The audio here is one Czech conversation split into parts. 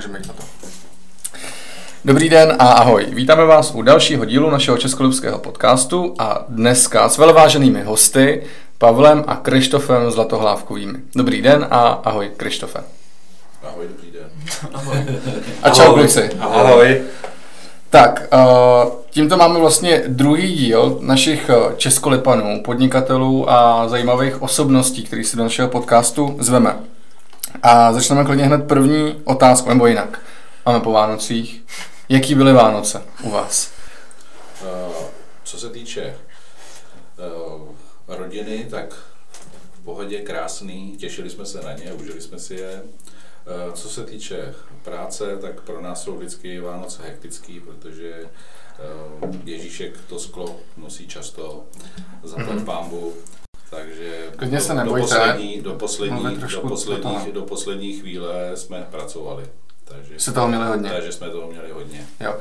můžeme jít na to. Dobrý den a ahoj. Vítáme vás u dalšího dílu našeho českolubského podcastu a dneska s velváženými hosty Pavlem a Krištofem Zlatohlávkovými. Dobrý den a ahoj Krištofe. Ahoj, dobrý den. Ahoj. A čau kluci. Ahoj. ahoj. Tak, uh, tímto máme vlastně druhý díl našich eh, českolipanů, podnikatelů a zajímavých osobností, který si do našeho podcastu zveme. A začneme klidně hned první otázku, nebo jinak. Máme po Vánocích. Jaký byly Vánoce u vás? Uh, co se týče uh, rodiny, tak v pohodě krásný, těšili jsme se na ně, užili jsme si je. Uh, co se týče práce, tak pro nás jsou vždycky Vánoce hektický, protože Ježíšek to sklo nosí často za mm-hmm. pámbu, takže do, se do, poslední, do, poslední, do, posledních, do poslední chvíle jsme pracovali. Takže, Jste toho měli hodně. Takže jsme toho měli hodně. Jo.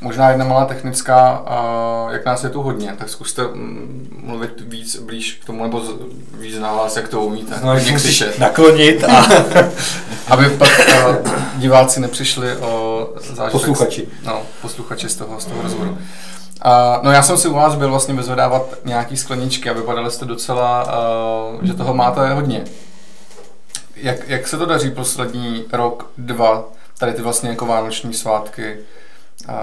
Možná jedna malá technická, jak nás je tu hodně, tak zkuste mm, mluvit víc blíž k tomu, nebo víc na vás, jak to umíte. No, musíš naklonit a... aby pak diváci nepřišli o zážitek. Posluchači. No, posluchači z toho, z toho rozhovoru. No já jsem si u vás byl vlastně vyzvedávat nějaký skleničky a vypadali jste docela, uh, že toho máte hodně. Jak, jak se to daří poslední rok, dva, tady ty vlastně jako vánoční svátky uh,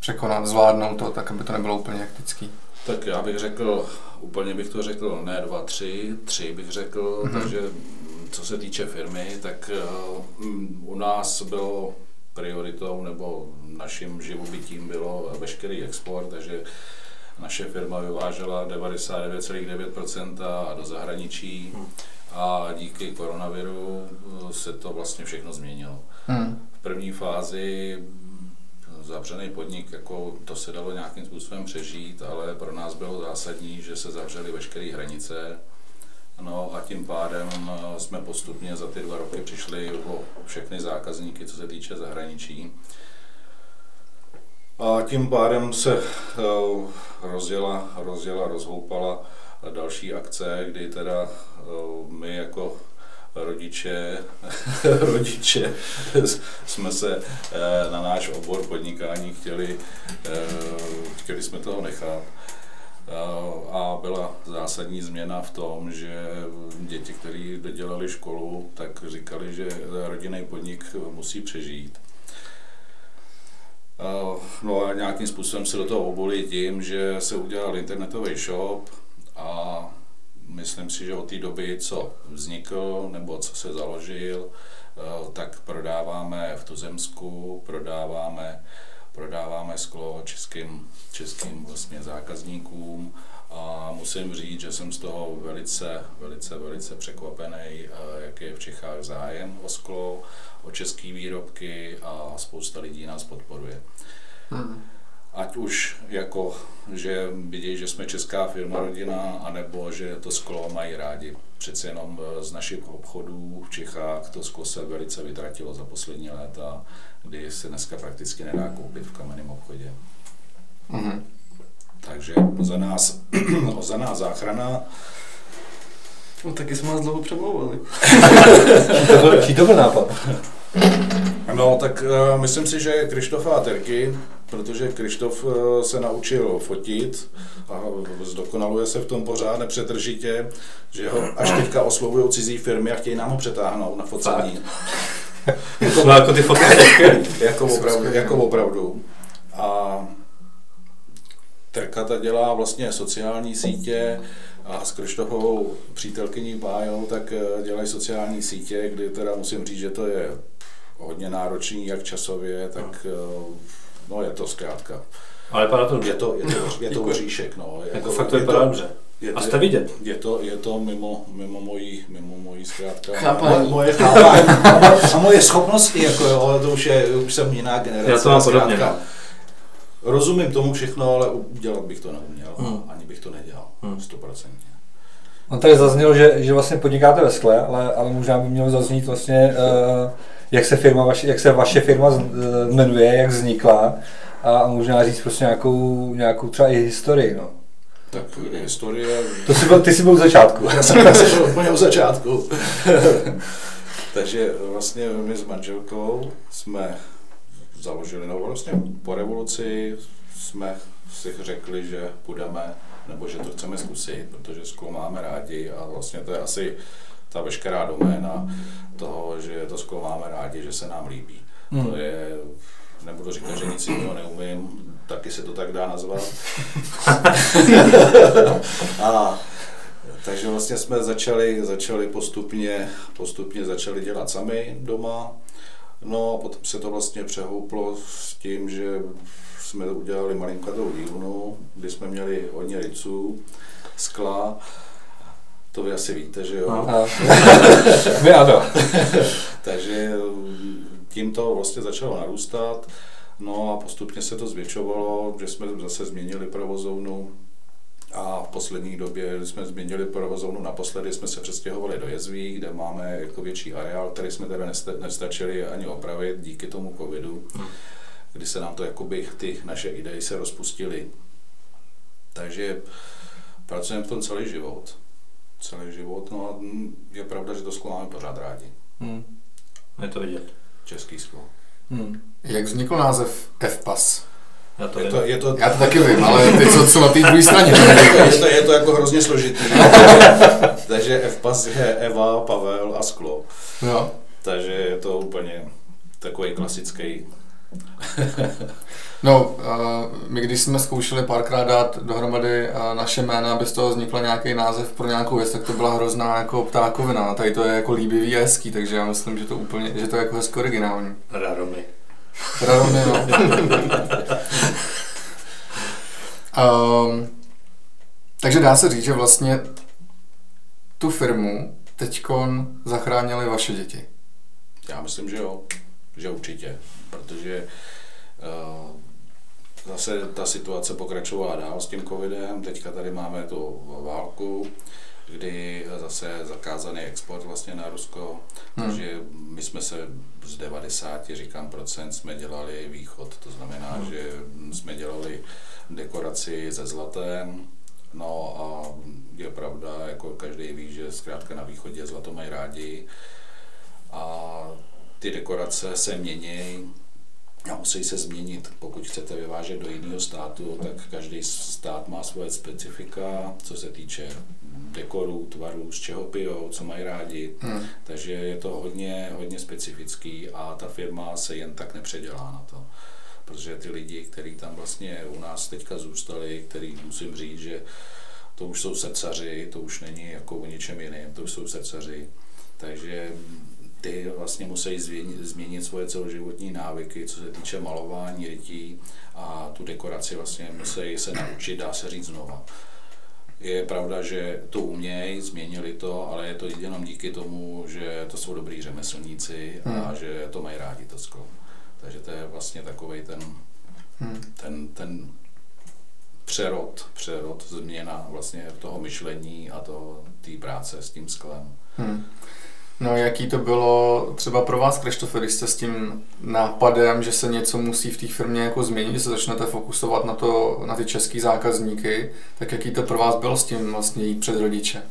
překonat, zvládnout to, tak aby to nebylo úplně hektický? Tak já bych řekl, úplně bych to řekl, ne dva, tři, tři bych řekl, mm-hmm. takže co se týče firmy, tak uh, u nás bylo prioritou nebo naším živobytím bylo veškerý export, takže naše firma vyvážela 99,9% do zahraničí a díky koronaviru se to vlastně všechno změnilo. Hmm. V první fázi zavřený podnik, jako to se dalo nějakým způsobem přežít, ale pro nás bylo zásadní, že se zavřely veškeré hranice, No a tím pádem eh, jsme postupně za ty dva roky přišli o všechny zákazníky, co se týče zahraničí. A tím pádem se eh, rozjela, rozjela rozhoupala další akce, kdy teda eh, my jako rodiče, rodiče jsme se na náš obor podnikání chtěli, chtěli jsme toho nechat. A byla zásadní změna v tom, že děti, které dodělali školu, tak říkali, že rodinný podnik musí přežít. No a nějakým způsobem se do toho obuli tím, že se udělal internetový shop a myslím si, že od té doby, co vznikl nebo co se založil, tak prodáváme v Tuzemsku, prodáváme prodáváme sklo českým, českým vlastně zákazníkům a musím říct, že jsem z toho velice, velice, velice překvapený, eh, jak je v Čechách zájem o sklo, o české výrobky a spousta lidí nás podporuje. Hmm. Ať už jako, že vidí, že jsme česká firma rodina, anebo že to sklo mají rádi. Přece jenom eh, z našich obchodů v Čechách to sklo se velice vytratilo za poslední léta kdy se dneska prakticky nedá koupit v kamenném obchodě. Mm-hmm. Takže za nás, za nás záchrana. No taky jsme vás dlouho přemlouvali. Čí to byl nápad? No, tak uh, myslím si, že Krištofa a Terky, protože Krištof uh, se naučil fotit a zdokonaluje se v tom pořád nepřetržitě, že ho až teďka oslovují cizí firmy a chtějí nám ho přetáhnout na focení. Jako, jako ty fotky jako, opravdu, jako opravdu. A Terkata dělá vlastně sociální sítě a s Krištofovou přítelkyní Bájou tak eh, dělají sociální sítě, kdy teda musím říct, že to je hodně náročný, jak časově, tak no, no je to zkrátka. Ale vypadá to Je to, je to, je to oříšek, no. Jako, jako fakt to vypadá dobře. Je, a jste vidět? Je to, je to mimo, mimo mojí, mimo mojí zkrátka. Chápání. Moje chápání. a moje schopnosti, jako jo, ale to už, je, už jsem jiná generace. Já to mám podobně. No. Rozumím tomu všechno, ale udělat bych to neuměl. Hmm. Ani bych to nedělal. Hmm. Stoprocentně. No tady zaznělo, že, že vlastně podnikáte ve skle, ale, ale možná by mělo zaznít vlastně, uh, jak, se firma, vaši, jak se vaše firma uh, jmenuje, jak vznikla a možná říct prostě nějakou, nějakou třeba i historii. No. Tak historie... To jsi byl, ty jsi byl v začátku. Já jsem, já jsem byl úplně v začátku. Takže vlastně my s manželkou jsme založili, no vlastně po revoluci jsme si řekli, že půjdeme, nebo že to chceme zkusit, protože sklo máme rádi a vlastně to je asi ta veškerá doména toho, že to sklo máme rádi, že se nám líbí. Hmm. To je, nebudu říkat, že nic jiného neumím, taky se to tak dá nazvat. a takže vlastně jsme začali, začali postupně, postupně začali dělat sami doma. No a potom se to vlastně přehouplo s tím, že jsme udělali malinkatou dílnu, kdy jsme měli hodně riců, skla. To vy asi víte, že jo? My ano. Takže tím to vlastně začalo narůstat. No a postupně se to zvětšovalo, že jsme zase změnili provozovnu a v poslední době, jsme změnili provozovnu naposledy, jsme se přestěhovali do Jezví, kde máme jako větší areál, který jsme teda nestačili ani opravit díky tomu covidu, hmm. kdy se nám to jakoby, ty naše idei se rozpustily. Takže pracujeme v tom celý život. Celý život, no a je pravda, že to sklo máme pořád rádi. Hmm. Je to vidět. Český sklo. Hmm. Jak vznikl název FPAS? Já to, je to, je to, Já to taky vím, ale ty co, co na té druhé straně. je, to, je to jako hrozně složitý. Takže FPAS je Eva, Pavel a sklo. Jo. Takže je to úplně takový klasický. no, my když jsme zkoušeli párkrát dát dohromady naše jména, aby z toho vznikl nějaký název pro nějakou věc, tak to byla hrozná jako ptákovina. Tady to je jako líbivý a hezký, takže já myslím, že to úplně, že to je jako hezky originální. Raromy. Raromy, no. um, takže dá se říct, že vlastně tu firmu teďkon zachránili vaše děti. Já myslím, že jo, že určitě, protože uh, zase ta situace pokračovala dál s tím covidem, teďka tady máme tu válku, kdy zase zakázaný export vlastně na Rusko, hmm. takže my jsme se z 90, říkám procent, jsme dělali východ, to znamená, hmm. že jsme dělali dekoraci ze zlatem, no a je pravda, jako každý ví, že zkrátka na východě zlato mají rádi. A ty dekorace se mění, a musí se změnit. Pokud chcete vyvážet do jiného státu, tak každý stát má svoje specifika, co se týče dekorů, tvarů, z čeho pijou, co mají rádi. Hmm. Takže je to hodně, hodně specifický a ta firma se jen tak nepředělá na to. Protože ty lidi, kteří tam vlastně u nás teďka zůstali, který musím říct, že to už jsou srdcaři, to už není jako o ničem jiném, to už jsou srdcaři. Takže ty vlastně musí změnit, změnit svoje celoživotní návyky, co se týče malování, rytí a tu dekoraci vlastně musí se naučit, dá se říct znova. Je pravda, že to umějí, změnili to, ale je to jenom díky tomu, že to jsou dobrý řemeslníci a hmm. že to mají rádi to sklo. Takže to je vlastně takový ten, hmm. ten, ten přerod, přerod, změna vlastně toho myšlení a té práce s tím sklem. Hmm. No jaký to bylo třeba pro vás, Krištofe, když jste s tím nápadem, že se něco musí v té firmě jako změnit, že se začnete fokusovat na, to, na ty český zákazníky, tak jaký to pro vás bylo s tím vlastně jít před rodiče?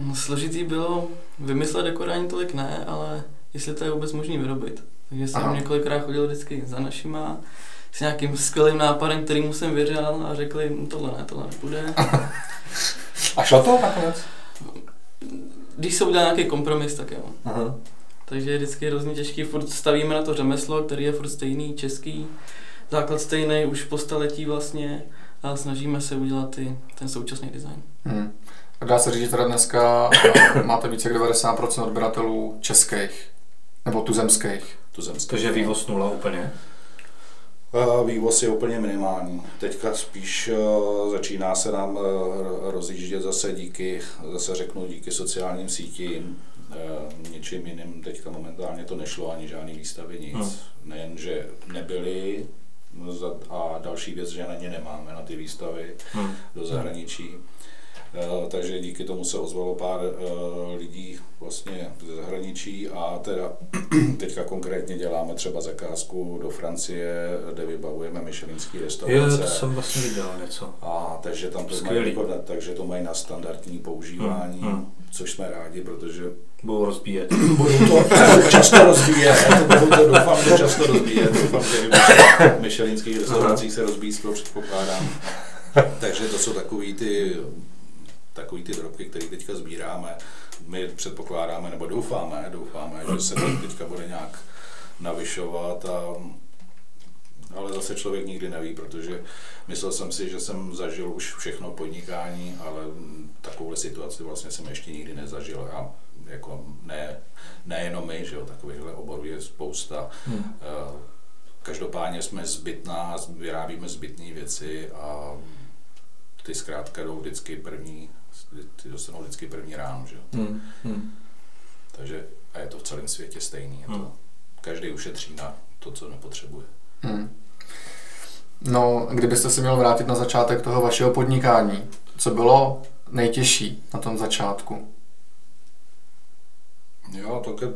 No, složitý bylo vymyslet dekorání tolik ne, ale jestli to je vůbec možné vyrobit. Takže jsem Aha. několikrát chodil vždycky za našima s nějakým skvělým nápadem, který jsem věřil a řekli, no tohle ne, tohle nepůjde. a šlo to nakonec? Když se udělá nějaký kompromis, tak jo. Aha. Takže je vždycky hrozně těžký, furt stavíme na to řemeslo, který je furt stejný, český, základ stejný, už po staletí vlastně, a snažíme se udělat ty, ten současný design. Hmm. A dá se říct, že teda dneska máte více jak 90% odběratelů českých, nebo tuzemských. tuzemských. Takže vývoz nula úplně? Vývoz je úplně minimální. Teďka spíš uh, začíná se nám uh, rozjíždět zase díky, zase řeknu díky sociálním sítím, uh, ničím jiným teďka momentálně to nešlo, ani žádný výstavy, nic. Hmm. Nejen, že nebyly, a další věc, že na ně nemáme, na ty výstavy hmm. do zahraničí. Takže díky tomu se ozvalo pár uh, lidí vlastně ze zahraničí a teda teďka konkrétně děláme třeba zakázku do Francie, kde vybavujeme myšelinský restaurace. Jo, to jsem vlastně viděl něco. A takže tam to mají, jako takže to mají na standardní používání, hmm. Hmm. což jsme rádi, protože budou rozbíjet. budou to často rozbíjet, budou to doufám, že často rozbíjet, doufám, že v myšelinských restauracích se rozbíjí, skoro předpokládám. takže to jsou takový ty takový ty drobky, které teďka sbíráme. My předpokládáme, nebo doufáme, doufáme, že se to teďka bude nějak navyšovat a ale zase člověk nikdy neví, protože myslel jsem si, že jsem zažil už všechno podnikání, ale takovou situaci vlastně jsem ještě nikdy nezažil a jako ne, nejenom my, že jo, takovýchhle oborů je spousta. Hmm. Každopádně jsme zbytná, vyrábíme zbytné věci a ty zkrátka jdou vždycky první, ty dostanou vždycky první ráno, že jo. Hmm. Hmm. Takže a je to v celém světě stejný. Je to, hmm. Každý ušetří na to, co nepotřebuje. Hmm. No, kdybyste se měl vrátit na začátek toho vašeho podnikání, co bylo nejtěžší na tom začátku? Jo, tak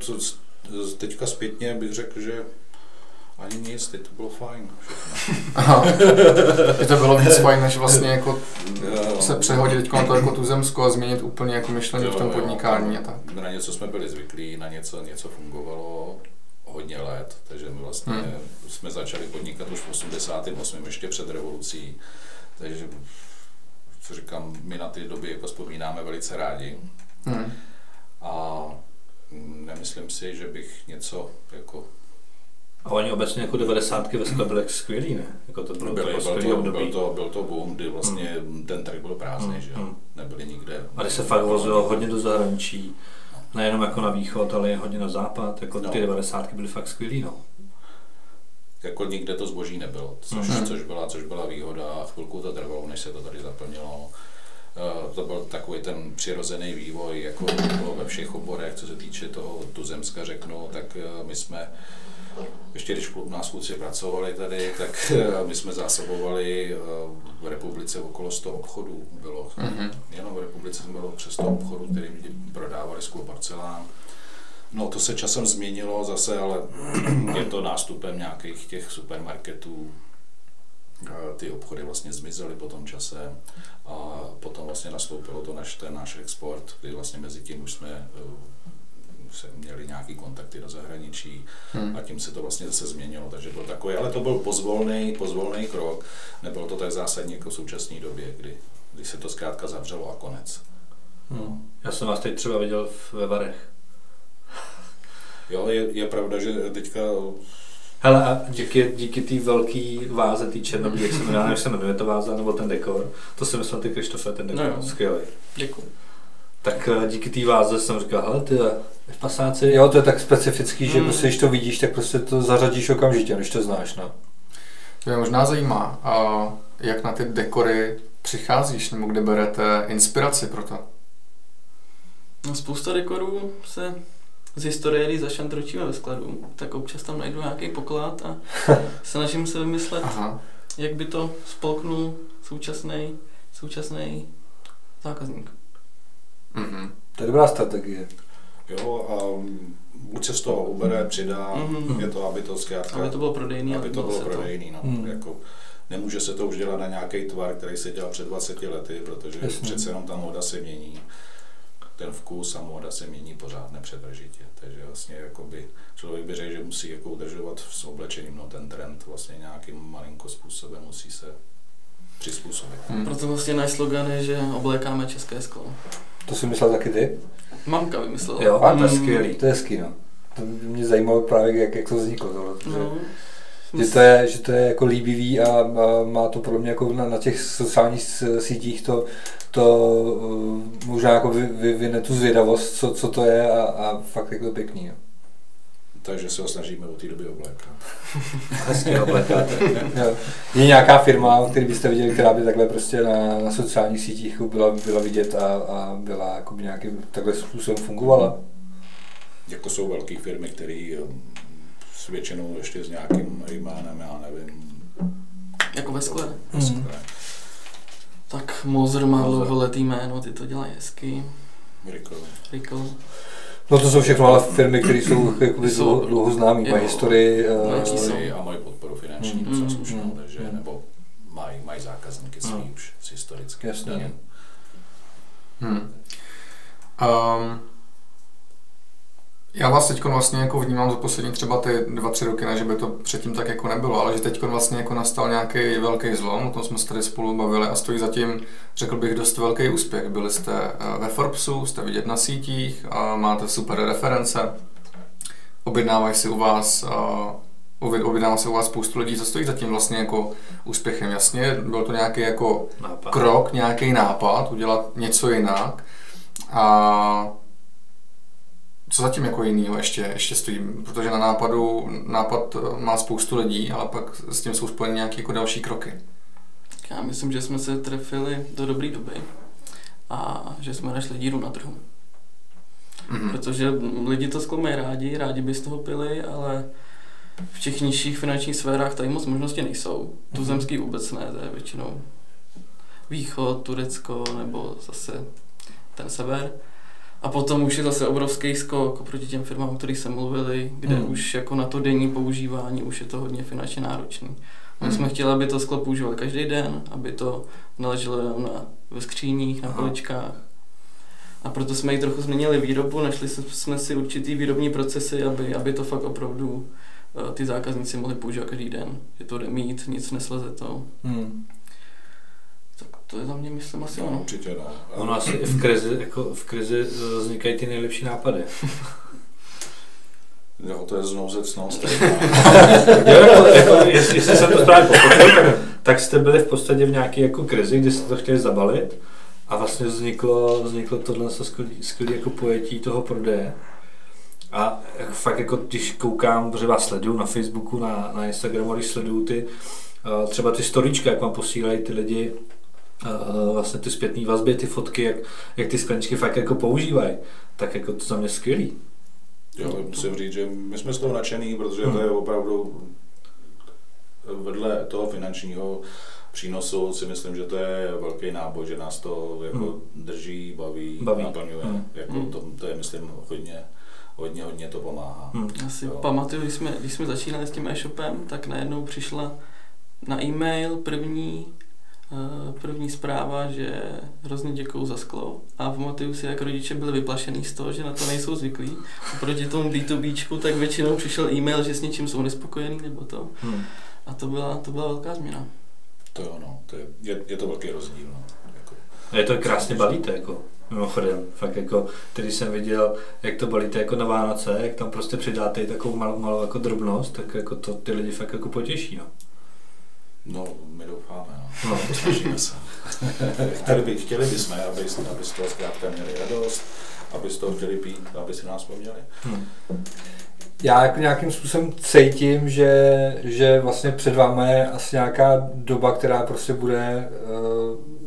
teďka zpětně bych řekl, že ani nic, teď to bylo fajn. Aha. to bylo víc fajn, než vlastně jako jo. se přehodit to jako tu zemskou a změnit úplně jako myšlení jo, v tom podnikání jo. a tak. Na něco jsme byli zvyklí, na něco, něco fungovalo hodně let, takže my vlastně hmm. jsme začali podnikat už v 88. ještě před revolucí, takže co říkám, my na ty doby jako vzpomínáme velice rádi. Hmm. A nemyslím si, že bych něco jako a oni obecně jako 90. ve skle byly skvělý, ne? Jako to bylo byly, to byl, to, byl, to, byl to boom, kdy vlastně hmm. ten trh byl prázdný, hmm. že jo? Hmm. Nebyly nikde. A když se fakt vozilo hodně do zahraničí, nejenom jako na východ, ale i hodně na západ, jako no. ty 90. byly fakt skvělý, no. Jako nikde to zboží nebylo, což, hmm. což, byla, což byla výhoda a chvilku to trvalo, než se to tady zaplnilo. Uh, to byl takový ten přirozený vývoj, jako bylo ve všech oborech, co se týče toho tuzemska řeknu, tak uh, my jsme ještě když u nás kluci pracovali tady, tak eh, my jsme zásobovali eh, v republice okolo 100 obchodů. Bylo, mm-hmm. Jenom v republice bylo přes 100 obchodů, které prodávali sklo porcelán. No to se časem změnilo zase, ale je to nástupem nějakých těch supermarketů. Ty obchody vlastně zmizely po tom čase a potom vlastně nastoupilo to naš, ten náš export, kdy vlastně mezi tím už jsme eh, se měli nějaký kontakty do zahraničí hmm. a tím se to vlastně zase změnilo, takže byl takový, ale to byl pozvolný, pozvolný krok, nebylo to tak zásadní jako v současné době, kdy, kdy se to zkrátka zavřelo a konec. Hmm. Já jsem vás teď třeba viděl ve Varech. Jo, je, je pravda, že teďka Hele, a díky, díky té velké váze, té černobílé, jak se jmenuje, jak se jmenuje to váza, nebo ten dekor, to si myslel ty Krištofe, ten dekor, no skvělý. Děkuji. Tak eh, díky té váze jsem říkal, hele ty, v pasáci. Jo, to je tak specifický, že mm. prostě, když to vidíš, tak prostě to zařadíš okamžitě, když to znáš, no. To mě možná zajímá, a jak na ty dekory přicházíš, nebo kde berete inspiraci pro to? No, spousta dekorů se z historie, když zašantročíme ve skladu, tak občas tam najdu nějaký poklad a snažím se vymyslet, Aha. jak by to spolknul současný současný zákazník. Mm-hmm. To je dobrá strategie. Jo, a buď se z toho ubere, přidá, mm-hmm. je to, aby to zkrátka... Aby to bylo prodejný. Aby to bylo prodejný, no. Mm. Jako, nemůže se to už dělat na nějaký tvar, který se dělal před 20 lety, protože Jasně. přece jenom ta móda se mění. Ten vkus a móda se mění pořád nepřetržitě. Takže vlastně jakoby, člověk by řekl, že musí jako udržovat s oblečením no, ten trend vlastně nějakým malinko způsobem musí se přizpůsobit. Hmm. Proto vlastně náš slogan je, že oblékáme české sklo. To si myslel taky ty? Mamka vymyslela. Jo, a to je skvělý. To je skvělý, no. To mě zajímalo právě, jak, jak to vzniklo. Tohle, no. Že, že, to je, že to je jako líbivý a, a má to pro mě jako na, na těch sociálních sítích to, to uh, možná jako vyvine vy, tu zvědavost, co, co to je a, a fakt jako pěkný. Jo. Takže se ho snažíme od té doby oblékat. Hezky oblékáte. je nějaká firma, který byste viděli, která by takhle prostě na, na sociálních sítích byla, byla vidět a, a byla jako by nějakým takhle způsobem fungovala? Jako jsou velké firmy, které um, s většinou ještě s nějakým jménem, já nevím. Jako ve skle. Hmm. Tak Mozer má dlouholetý jméno, ty to dělají hezky. Rickle. Rickle. No to jsou všechno ale firmy, které jsou dlouho, dlouho známý, jo. mají historii. Mají eh, a mají podporu finanční Mm. docela slušnou, Mm. takže Mm. nebo mají, mají zákazníky svý Mm. už z historicky. Jasně. Hmm. Um, já vás teď vlastně jako vnímám za poslední třeba ty dva, tři roky, ne, že by to předtím tak jako nebylo, ale že teď vlastně jako nastal nějaký velký zlom, o tom jsme se tady spolu bavili a stojí zatím, řekl bych, dost velký úspěch. Byli jste eh, ve Forbesu, jste vidět na sítích, a máte super reference, objednávají si u vás eh, objednává se u vás spoustu lidí, co stojí zatím vlastně jako úspěchem. Jasně, byl to nějaký jako nápad. krok, nějaký nápad, udělat něco jinak. A co zatím jako jinýho ještě, ještě stojí? Protože na nápadu nápad eh, má spoustu lidí, ale pak s tím jsou spojeny nějaké jako další kroky. Já myslím, že jsme se trefili do dobré doby a že jsme našli díru na trhu. Mhm. Protože lidi to sklo mají rádi, rádi by z toho pili, ale v těch nižších finančních sférách tady moc možnosti nejsou. Tuzemský vůbec ne, to je většinou východ, Turecko nebo zase ten sever. A potom už je zase obrovský skok oproti těm firmám, o kterých jsme mluvili, kde Hmm. už jako na to denní používání už je to hodně finančně náročný. My Hmm. jsme chtěli, aby to sklo používal každý den, aby to neleželo jenom na, ve skříních, na poličkách. A proto jsme ji trochu změnili výrobu, našli jsme si určitý výrobní procesy, aby, aby to fakt opravdu eh, ty zákazníci mohli používat každý den. Že to jde mít, nic nesleze to. Hmm. To je za mě, myslím, asi No, ono. určitě no. Ono asi i v krizi, jako v krizi eh, vznikají ty nejlepší nápady. Jo, to je znouzecnost. jo, jako, jako, jestli, jestli jsem to správně pochopil, tak, tak jste byli v podstatě v nějaké jako krizi, kdy jste to chtěli zabalit a vlastně vzniklo, vzniklo tohle skvělé jako pojetí toho prodeje. A jak fakt jako když koukám, protože vás sleduju na Facebooku, na, na Instagramu, když sleduju ty eh, třeba ty storíčka, jak vám posílají ty lidi vlastně ty zpětné vazby, ty fotky, jak, jak ty skleničky fakt jako používají, tak jako to za mě skvělý. Jo, musím říct, že my jsme z toho nadšený, protože Hmm. to je opravdu vedle toho finančního přínosu si myslím, že to je velký náboj, že nás to jako Hmm. drží, baví, Baví. naplňuje. Hmm. Jako Hmm. to, to je, myslím, hodně, hodně, hodně to pomáhá. Hmm. Já si Jo. pamatuju, když jsme, když jsme začínali s tím e-shopem, tak najednou přišla na e-mail první, první zpráva, že hrozně děkuju za sklo. A pamatuju si, jak rodiče byli vyplašený z toho, že na to nejsou zvyklí. Proti tomu B2Bčku, tak většinou přišel e-mail, že s něčím jsou nespokojení nebo to. Hmm. A to byla, to byla velká změna. To jo, no, to je, je, je to velký rozdíl. No. Jako, A je to krásně balíte, jako mimochodem. Fakt jako, když jsem viděl, jak to balíte jako na Vánoce, jak tam prostě přidáte i takovou malou, malou jako drobnost, tak jako to ty lidi fakt jako potěší, no. No, my doufáme, no. no. Snažíme se. chtěli, by, chtěli bychom, aby, aby z toho zkrátka měli radost, aby z toho chtěli pít, aby si nás vzpomněli. Hmm. Já jako nějakým způsobem cítím, že, že vlastně před vámi je asi nějaká doba, která prostě bude uh,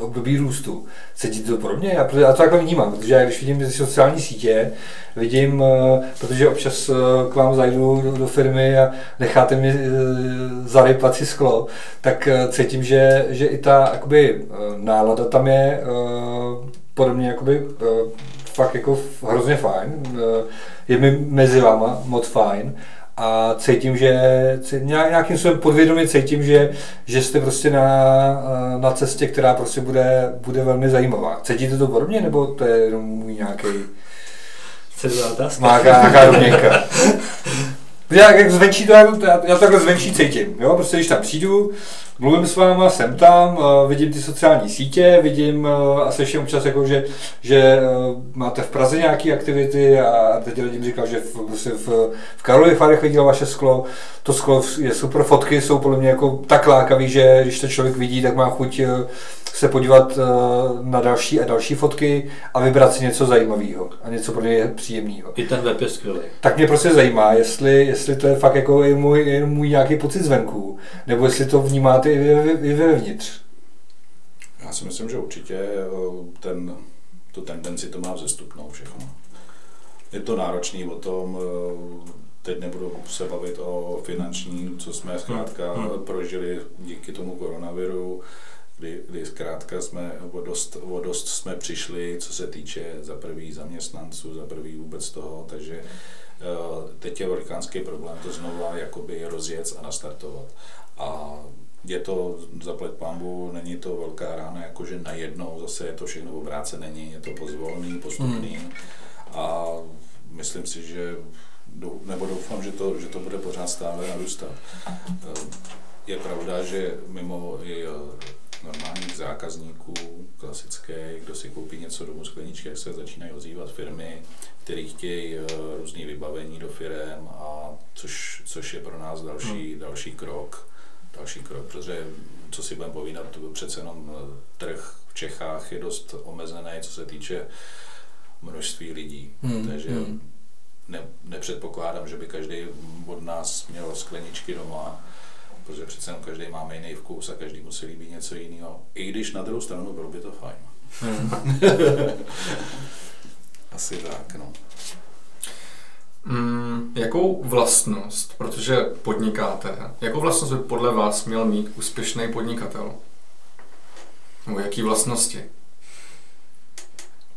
období růstu. Cítíte to podobně? Já, já to takhle vnímám, protože já když vidím ty sociální sítě, vidím, uh, protože občas uh, k vám zajdu do, do firmy a necháte mi uh, zarypat si sklo, tak cítím, že, že i ta jakoby, nálada tam je podobně jakoby, fakt jako hrozně fajn. Je mi mezi váma moc fajn a cítím, že nějakým způsobem podvědomě cítím, že, že jste prostě na, eh, na cestě, která prostě bude, bude velmi zajímavá. Cítíte to podobně, nebo to je jenom můj nějaký Celá otázka. má nějaká domněnka? Já, jak zvenčí to, já, já to takhle zvenčí cítím, jo? Prostě když tam přijdu, mluvím s váma, jsem tam, uh, vidím ty sociální sítě, vidím uh, a slyším občas, jako, že, že uh, máte v Praze nějaké aktivity a teď lidi mi říkal, že v, prostě v, v Karlových Varech viděl vaše sklo, to sklo je super, fotky jsou podle mě jako tak lákavý, že když to člověk vidí, tak má chuť se podívat na další a další fotky a vybrat si něco zajímavého a něco pro něj příjemného. I ten web je skvělý. Tak mě prostě zajímá, jestli, jestli to je fakt jako i můj, jenom můj nějaký pocit zvenku, nebo jestli to vnímáte i, vy- vy- i vevnitř. Já si myslím, že určitě eh, ten, tu tendenci to má vzestupnou všechno. Je to náročný o tom, eh, teď nebudu se bavit o finanční, co jsme zkrátka Hmm. prožili díky tomu koronaviru, kdy, kdy zkrátka jsme o dost, o dost jsme přišli, co se týče za prvý zaměstnanců, za prvý vůbec toho, takže uh, teď je velikánský problém to znova jakoby rozjet a nastartovat. A je to, zaplať pambu, není to velká rána, jakože najednou zase je to všechno obráce, není, je to pozvolný, postupný. Hmm. A myslím si, že nebo doufám, že to, že to bude pořád stále narůstat. Je pravda, že mimo i normálních zákazníků, klasické, kdo si koupí něco domů skleničky, jak se začínají ozývat firmy, které chtějí různé vybavení do firm, a což, což je pro nás další, hmm. další krok další krok, protože co si budeme povídat, to přece jenom eh, trh v Čechách je dost omezený, co se týče množství lidí. Hmm. Takže hmm. Ne, nepředpokládám, že by každý od nás měl skleničky doma, protože přece jenom každý máme jiný vkus a každý musí líbí něco jiného. I když na druhou stranu bylo by to fajn. Hmm. Asi tak, no. Mm, jakou vlastnost, protože podnikáte, jakou vlastnost by podle vás měl mít úspěšný podnikatel? Nebo jaký vlastnosti?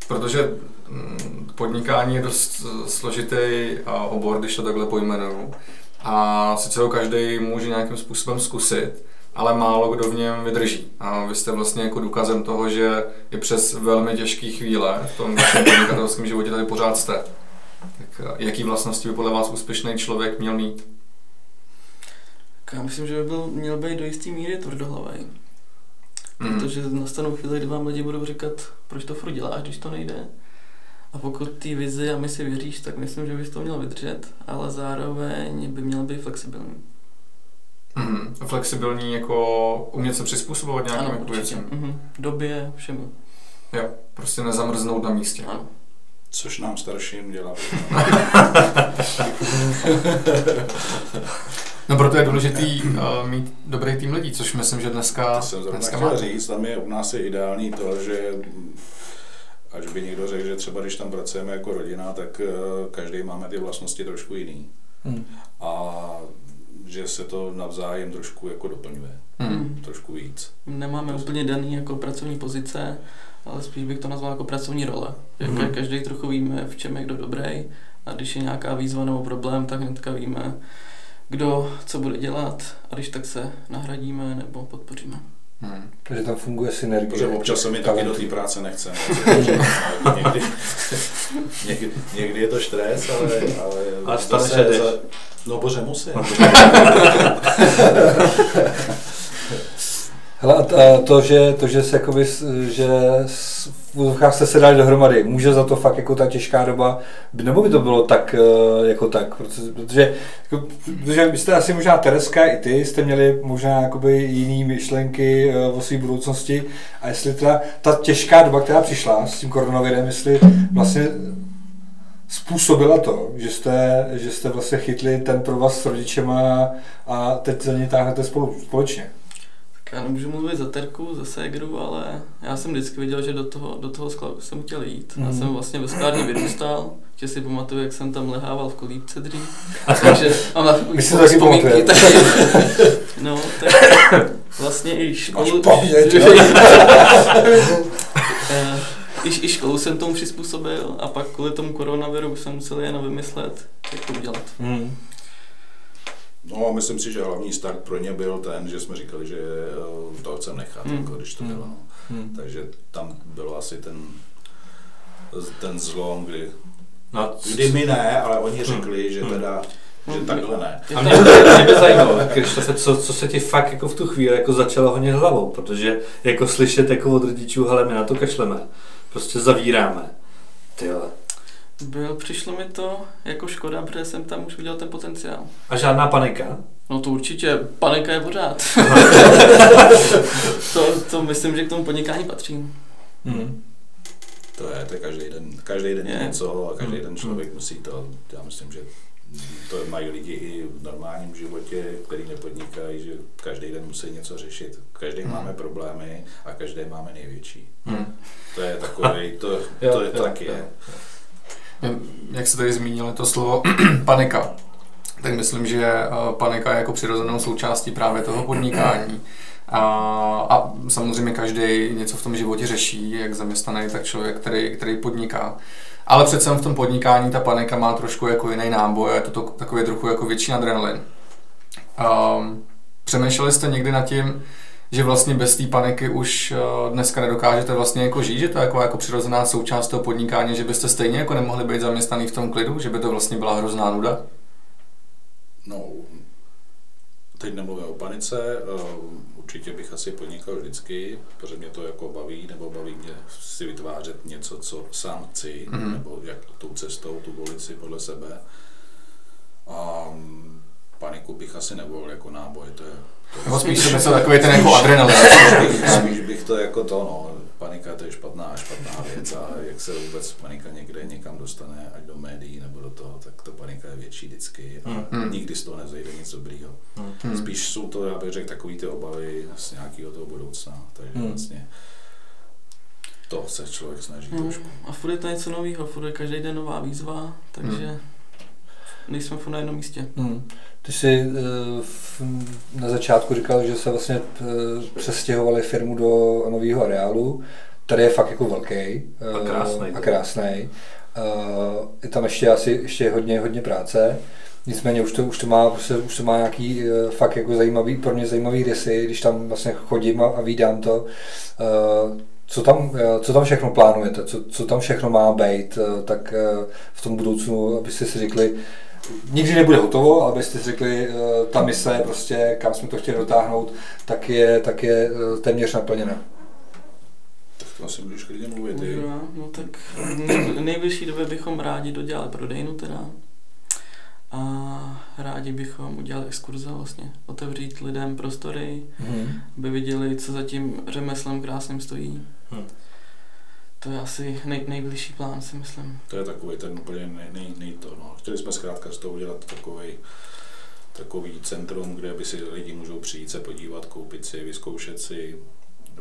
Protože mm, podnikání je dost eh, složitý obor, když to takhle pojmenuju. A sice ho každý může nějakým způsobem zkusit, ale málo kdo v něm vydrží. A vy jste vlastně jako důkazem toho, že i přes velmi těžké chvíle v tom podnikatelském životě tady pořád jste. Tak eh, jaký vlastnosti by podle vás úspěšný člověk měl mít? Já myslím, že by byl, měl být do jisté míry tvrdohlavý. Mm. Protože nastanou chvíli, kdy vám lidi budou říkat, proč to furt děláš, když to nejde. A pokud ty vizi a my si věříš, tak myslím, že bys to měl vydržet, ale zároveň by měl být flexibilní. Mm. Flexibilní jako umět se přizpůsobovat nějakým ano, věcem. Mm-hmm. Době, všemu. Jo, prostě nezamrznout na místě. Ano. Což nám starším dělá. no proto je důležitý uh, mít dobrý tým lidí, což myslím, že dneska, to jsem dneska chtěl říct, tam je, u nás je ideální to, že až by někdo řekl, že třeba když tam pracujeme jako rodina, tak uh, každý máme ty vlastnosti trošku jiný. Hmm. A že se to navzájem trošku jako doplňuje. Hmm. Trošku víc. Nemáme to úplně daný jako pracovní pozice, ale spíš bych to nazval jako pracovní role. Mm-hmm. Každý trochu víme, v čem je kdo dobrý a když je nějaká výzva nebo problém, tak hnedka víme, kdo co bude dělat a když tak se nahradíme nebo podpoříme. Hmm. Takže tam funguje synergie. Protože občas se mi taky do té práce nechce. někdy, někdy, někdy, je to stres, ale... Ale, ale stane se, No bože, musím. Hele, a to, že, to, že se jakoby, že v se dali dohromady, může za to fakt jako ta těžká doba, nebo by to bylo tak, eh, jako tak, protože, protože, protože vy jste asi možná Tereska i ty jste měli možná jakoby jiný myšlenky eh, o své budoucnosti a jestli ta, ta těžká doba, která přišla s tím koronavirem, jestli vlastně způsobila to, že jste, že jste vlastně chytli ten provaz s rodičema a teď za ně táhnete spolu, společně. Já nemůžu mluvit za Terku, za Ségru, ale já jsem vždycky viděl, že do toho, do toho sklavu jsem chtěl jít. Mm. Já jsem vlastně ve sklárně vyrůstal, že si pamatuju, jak jsem tam lehával v kolípce dřív. Takže mám na takový vzpomínky. Tak, no, tak vlastně i školu... Eh, I, I školu jsem tomu přizpůsobil a pak kvůli tomu koronaviru jsem musel jen vymyslet, jak to udělat. Mm. No, myslím si, že hlavní start pro ně byl ten, že jsme říkali, že eh, to chceme nechat, hmm. jako když to bylo. No. Hmm. Takže tam bylo asi ten, ten zlom, kdy, no, kdy my ne, ale oni hmm. řekli, hmm. že teda že takhle ne. A mě, mě by zajímalo, když to se, co, co se ti fakt jako v tu chvíli jako začalo honit hlavou, protože jako slyšet jako od rodičů, hele, my na to kašleme, prostě zavíráme. Ty byl, přišlo mi to jako škoda, protože jsem tam už viděl ten potenciál. A žádná panika? No to určitě, panika je pořád. to, to myslím, že k tomu podnikání patří. Hmm. To je, to je každý den, každý den je něco a každý hmm. den člověk hmm. musí to, já myslím, že to mají lidi i v normálním životě, který nepodnikají, že každý den musí něco řešit. Každý hmm. máme problémy a každý máme největší. Hmm. To je takový, to, to, to je, tak je. Jak se tady zmínili to slovo panika, tak myslím, že eh, panika je jako přirozenou součástí právě toho podnikání. A, a samozřejmě každý něco v tom životě řeší, jak zaměstnaný, tak člověk, který, který podniká. Ale přece v tom podnikání ta panika má trošku jako jiný náboj, je to, to takový trochu jako větší adrenalin. Um, přemýšleli jste někdy nad tím, že vlastně bez té paniky už uh, dneska nedokážete vlastně jako žít, že to je jako, jako přirozená součást toho podnikání, že byste stejně jako nemohli být zaměstnaný v tom klidu, že by to vlastně byla hrozná nuda? No, teď nemluvím o panice, uh, určitě bych asi podnikal vždycky, protože mě to jako baví, nebo baví mě si vytvářet něco, co sám chci, mm-hmm. nebo jak tou cestou, tu volici podle sebe. A mm, paniku bych asi nevolil jako náboj, to je... To nebo spíš to něco takový ten jako adrenalin. spíš, bych to jako to, no, panika to je špatná, špatná věc a jak se vůbec panika někde někam dostane, ať do médií nebo do toho, tak ta panika je větší vždycky a hmm. nikdy z toho nezajde nic dobrýho. Hmm. Spíš jsou to, já bych řekl, takový ty obavy z nějakého toho budoucna, takže hmm. vlastně to se člověk snaží hmm. trošku. A furt je to něco nového, furt je každý den nová výzva, takže hmm. Nejsme furt na jednom místě. Hmm. Ty jsi uh, na začátku říkal, že se vlastně uh, přestěhovali firmu do nového areálu. Tady je fakt jako velký uh, a krásný. A krásný. Uh, je tam ještě asi ještě hodně, hodně práce. Nicméně už to, už to má, prostě, už to má nějaký uh, fakt jako zajímavý, pro mě zajímavý rysy, když tam vlastně chodím a, a vídám to. Uh, co tam, co tam všechno plánujete, co, co tam všechno má být, tak v tom budoucnu, abyste si řekli, nikdy nebude hotovo, abyste řekli, eh, ta mise, prostě, kam jsme to chtěli dotáhnout, tak je, tak je eh, téměř naplněna. Tak to asi můžeš klidně mluvit. Můžu, no, no tak v nejbližší době bychom rádi dodělali prodejnu teda. A rádi bychom udělali exkurze vlastně, otevřít lidem prostory, hmm. aby viděli, co za tím řemeslem krásným stojí. Hmm. To je asi nej, nejbližší plán, si myslím. To je takový ten úplně nej, nej, nej to. No. Chtěli jsme zkrátka z toho udělat takový takový centrum, kde by si lidi můžou přijít se podívat, koupit si, vyzkoušet si,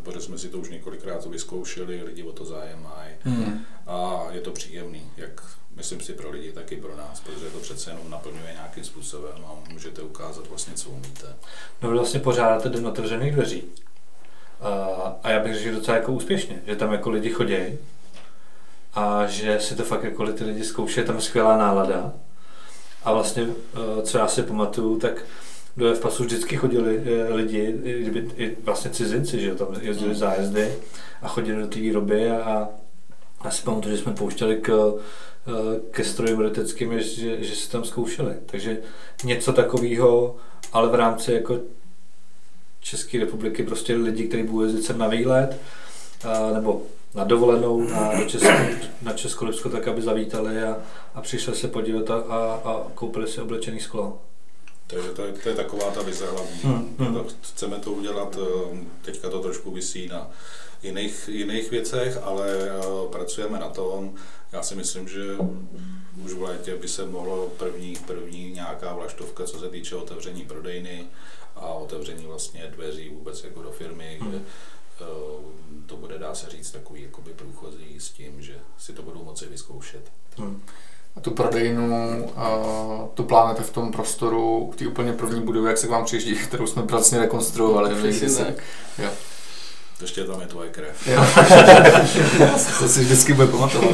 protože jsme si to už několikrát vyzkoušeli, lidi o to zájem mají. Hmm. A je to příjemný, jak myslím si pro lidi, tak i pro nás, protože to přece jenom naplňuje nějakým způsobem a můžete ukázat vlastně, co umíte. No vlastně pořádáte den otevřených dveří. A já bych řekl, že docela jako úspěšně, že tam jako lidi chodí a že si to fakt jako ty lidi zkouší, je tam skvělá nálada. A vlastně, e, co já si pamatuju, tak do v pasu vždycky chodili e, lidi, i vlastně cizinci, že tam jezdili mm. zájezdy a chodili do té výroby a, a si pamatuju, že jsme pouštěli k, e, ke strojům leteckým, že, že si tam zkoušeli. Takže něco takového, ale v rámci jako České republiky prostě lidi, kteří budou jezdit sem na výlet nebo na dovolenou na, do Česko, na Českolipsko, tak aby zavítali a, a přišli se podívat a, a, a koupili si oblečený sklo. Takže to je, to je taková ta vize hlavní. Hmm, hmm. Chceme to udělat, eh, teďka to trošku vysí na jiných, jiných věcech, ale eh, pracujeme na tom. Já si myslím, že už v létě by se mohlo první, první nějaká vlaštovka, co se týče otevření prodejny a otevření vlastně dveří vůbec jako do firmy, hmm. kde eh, to bude, dá se říct, takový jakoby průchozí s tím, že si to budou moci vyzkoušet. Hmm. A tu prodejnu, uh, tu plánujete v tom prostoru, v té úplně první budově, jak se k vám přijíždí, kterou jsme vlastně rekonstruovali. Přesně tak. Jo. Ještě tam je tvoje krev. to si vždycky bude pamatovat.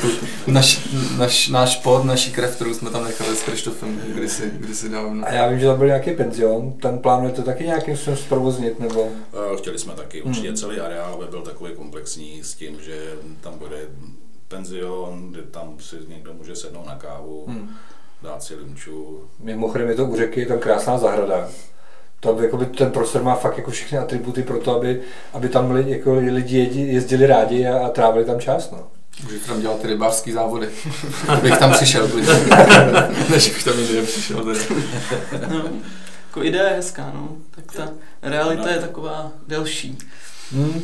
Tu, naš, naš, náš pod, naší krev, kterou jsme tam nechali s Krištofem kdysi, kdysi dávno. A já vím, že tam byl nějaký penzion, ten plánujete taky nějakým způsobem zprovoznit, nebo? Chtěli jsme taky, určitě hmm. celý areál by byl takový komplexní s tím, že tam bude penzion, kde tam si někdo může sednout na kávu, hmm. dát si limču. Mimochodem je to u řeky, je tam krásná zahrada to, jakoby, ten prostor má fakt jako všechny atributy pro to, aby, aby tam lidi, jako lidi jezdili rádi a, a trávili tam čas. No. Můžete tam dělat ty rybářský závody. bych tam přišel, než bych tam někdy přišel. no, jako idea je hezká, no. Tak ta realita je taková delší. Hmm.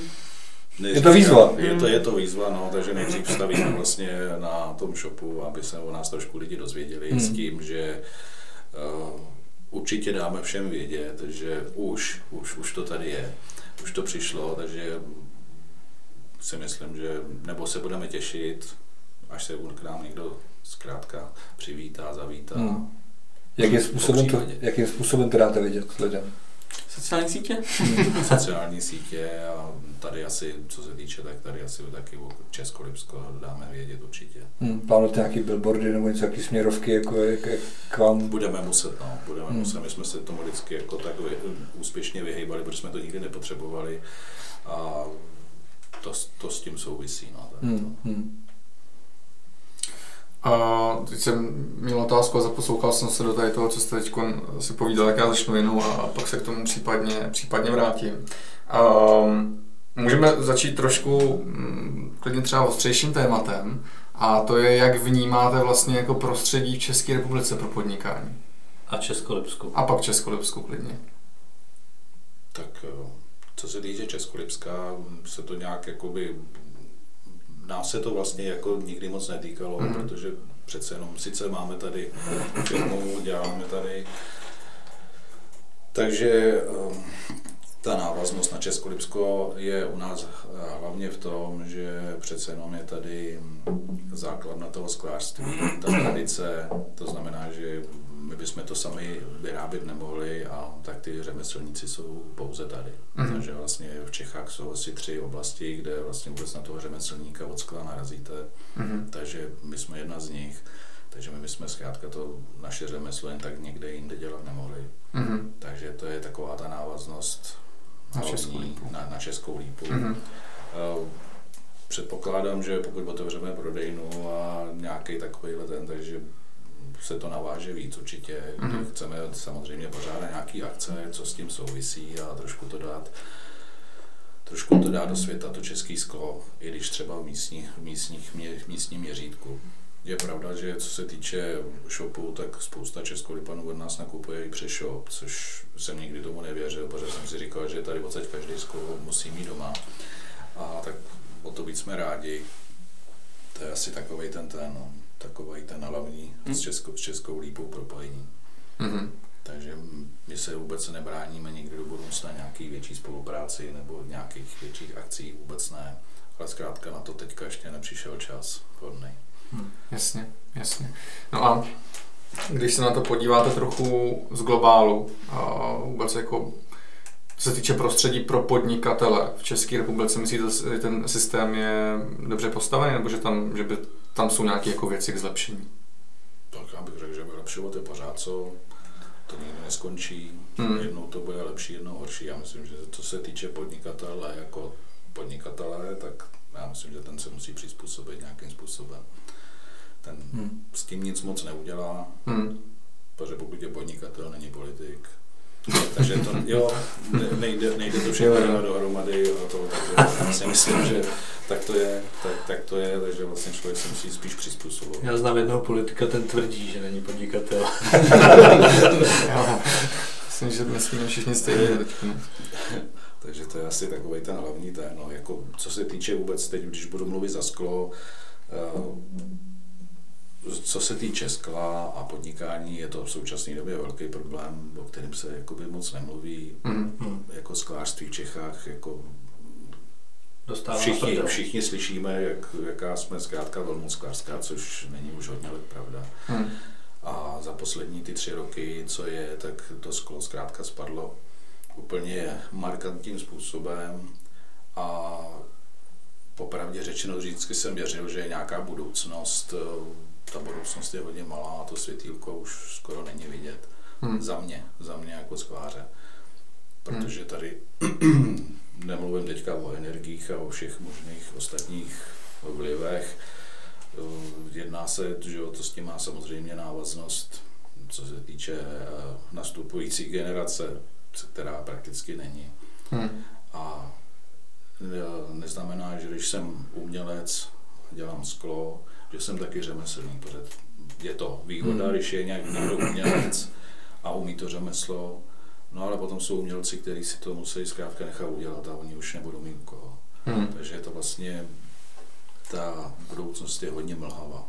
je to výzva. Je to, je to výzva, no, takže nejdřív stavíme vlastně na tom shopu, aby se o nás trošku lidi dozvěděli hmm. s tím, že uh, určitě dáme všem vědět, že už, už, už to tady je, už to přišlo, takže si myslím, že nebo se budeme těšit, až se k nám někdo zkrátka přivítá, zavítá. Hmm. Jakým způsobem, to, jakým způsobem to dáte vědět lidem? Sociální sítě? sociální sítě a tady asi, co se týče, tak tady asi taky o Česko-Lipsko dáme vědět určitě. Hmm, plánujete nějaký billboardy nebo něco, jaký směrovky jako, jak, jak k vám? Budeme muset, no, budeme Hmm. muset. My jsme se tomu vždycky jako tak vy- úspěšně vyhýbali, protože jsme to nikdy nepotřebovali a to, to s tím souvisí. No, tady to. Hmm, hmm. A teď jsem měl otázku a zaposlouchal jsem se do tady toho, co jste teď si povídal, tak já začnu jinou a pak se k tomu případně, případně vrátím. Um, můžeme začít trošku mm, klidně třeba ostřejším tématem a to je, jak vnímáte vlastně jako prostředí v České republice pro podnikání. A Českolipsku. A pak Českolipsku klidně. Tak eh, co se týče Českolipska, se to nějak jakoby, nás se to vlastně jako nikdy moc netýkalo, Mhm. mm-hmm. protože přece jenom sice máme tady firmu, děláme tady, takže eh, ta návaznost na Českolipsko je u nás hlavně v tom, že přece jenom je tady základna toho sklářství, ta tradice, to znamená, že my bychom to sami vyrábět nemohli a tak ty řemeslníci jsou pouze tady. Mhm. Mm-hmm. Takže vlastně v Čechách jsou asi tři oblasti, kde vlastně vůbec na toho řemeslníka od skla narazíte, Mhm. takže my jsme jedna z nich. Takže my bychom zkrátka to naše řemeslo jen tak někde jinde dělat nemohli. Mhm. Takže to je taková ta návaznost Na hlavní Českou lípu. Na, na Českou lípu. Mhm. Eh, Předpokládám, že pokud otevřeme prodejnu a nějaký takovýhle ten, takže se to naváže víc určitě. Mhm. Mm-hmm. Chceme samozřejmě pořádat nějaký akce, co s tím souvisí a trošku to dát trošku to dát do světa, to český sklo, i když třeba v, místní, v místních, mě, v místním měřítku. Je pravda, že co se týče shopu, tak spousta Českolipanů od nás nakupuje i přes shop, což jsem nikdy tomu nevěřil, protože jsem si říkal, že tady odsaď každý sklo musí mít doma. A tak o to víc jsme rádi. To je asi takový ten, ten, no, takový ten hlavní s, českou, s českou lípou propojení. Mhm. Takže my se vůbec nebráníme nikdy do budoucna nějaký větší spolupráci nebo nějakých větších akcí, vůbec ne. Ale zkrátka na to teďka ještě nepřišel čas vhodný. Jasně, jasně. No a když se na to podíváte trochu z globálu, a vůbec jako co se týče prostředí pro podnikatele v České republice, myslíte, že ten systém je dobře postavený, nebo že tam, že by, tam jsou nějaké jako věci k zlepšení? Tak já bych řekl, že vylepšovat je pořád co, to nikdy neskončí. Hmm. Hmm. Jednou to bude lepší, jednou horší. Já myslím, že co se týče podnikatele jako podnikatele, tak já myslím, že ten se musí přizpůsobit nějakým způsobem. Ten Hmm. s tím nic moc neudělá, Hmm. protože pokud je podnikatel, není politik. takže to, jo, ne- nejde, nejde to všechno dohromady a to, takže já si myslím, že tak to je, tak, tak to je, takže vlastně člověk se musí spíš přizpůsobovat. Já znám jednoho politika, ten tvrdí, že není podnikatel. Myslím, že myslíme všichni stejně. Takže to je asi takový ten hlavní ten, no, jako co se týče vůbec teď, když budu mluvit za sklo, eh, co se týče skla a podnikání, je to v současné době velký problém, o kterém se jakoby moc nemluví. Mhm. Hm. Jako sklářství v Čechách, jako Dostává všichni, všichni slyšíme, jak, jaká jsme zkrátka velmi sklářská, což není už hodně let pravda. Hmm. A za poslední ty tři roky, co je, tak to sklo zkrátka spadlo úplně markantním způsobem a popravdě řečeno vždycky jsem věřil, že je nějaká budoucnost. Ta budoucnost je hodně malá a to světýlko už skoro není vidět. Hmm. Za mě, za mě jako skláře. Protože tady nemluvím teďka o energiích a o všech možných ostatních vlivech. Eh, Jedná se, že to s tím má samozřejmě návaznost, co se týče eh, nastupující generace, která prakticky není. Hmm. A eh, neznamená, že když jsem umělec, dělám sklo, že jsem taky řemeslník, protože je to výhoda, Hmm. když je nějak někdo umělec a umí to řemeslo, no ale potom jsou umělci, kteří si to musí zkrátka nechat udělat a oni už nebudou mít koho. Hmm. Takže je to vlastně, ta budoucnost je hodně mlhavá.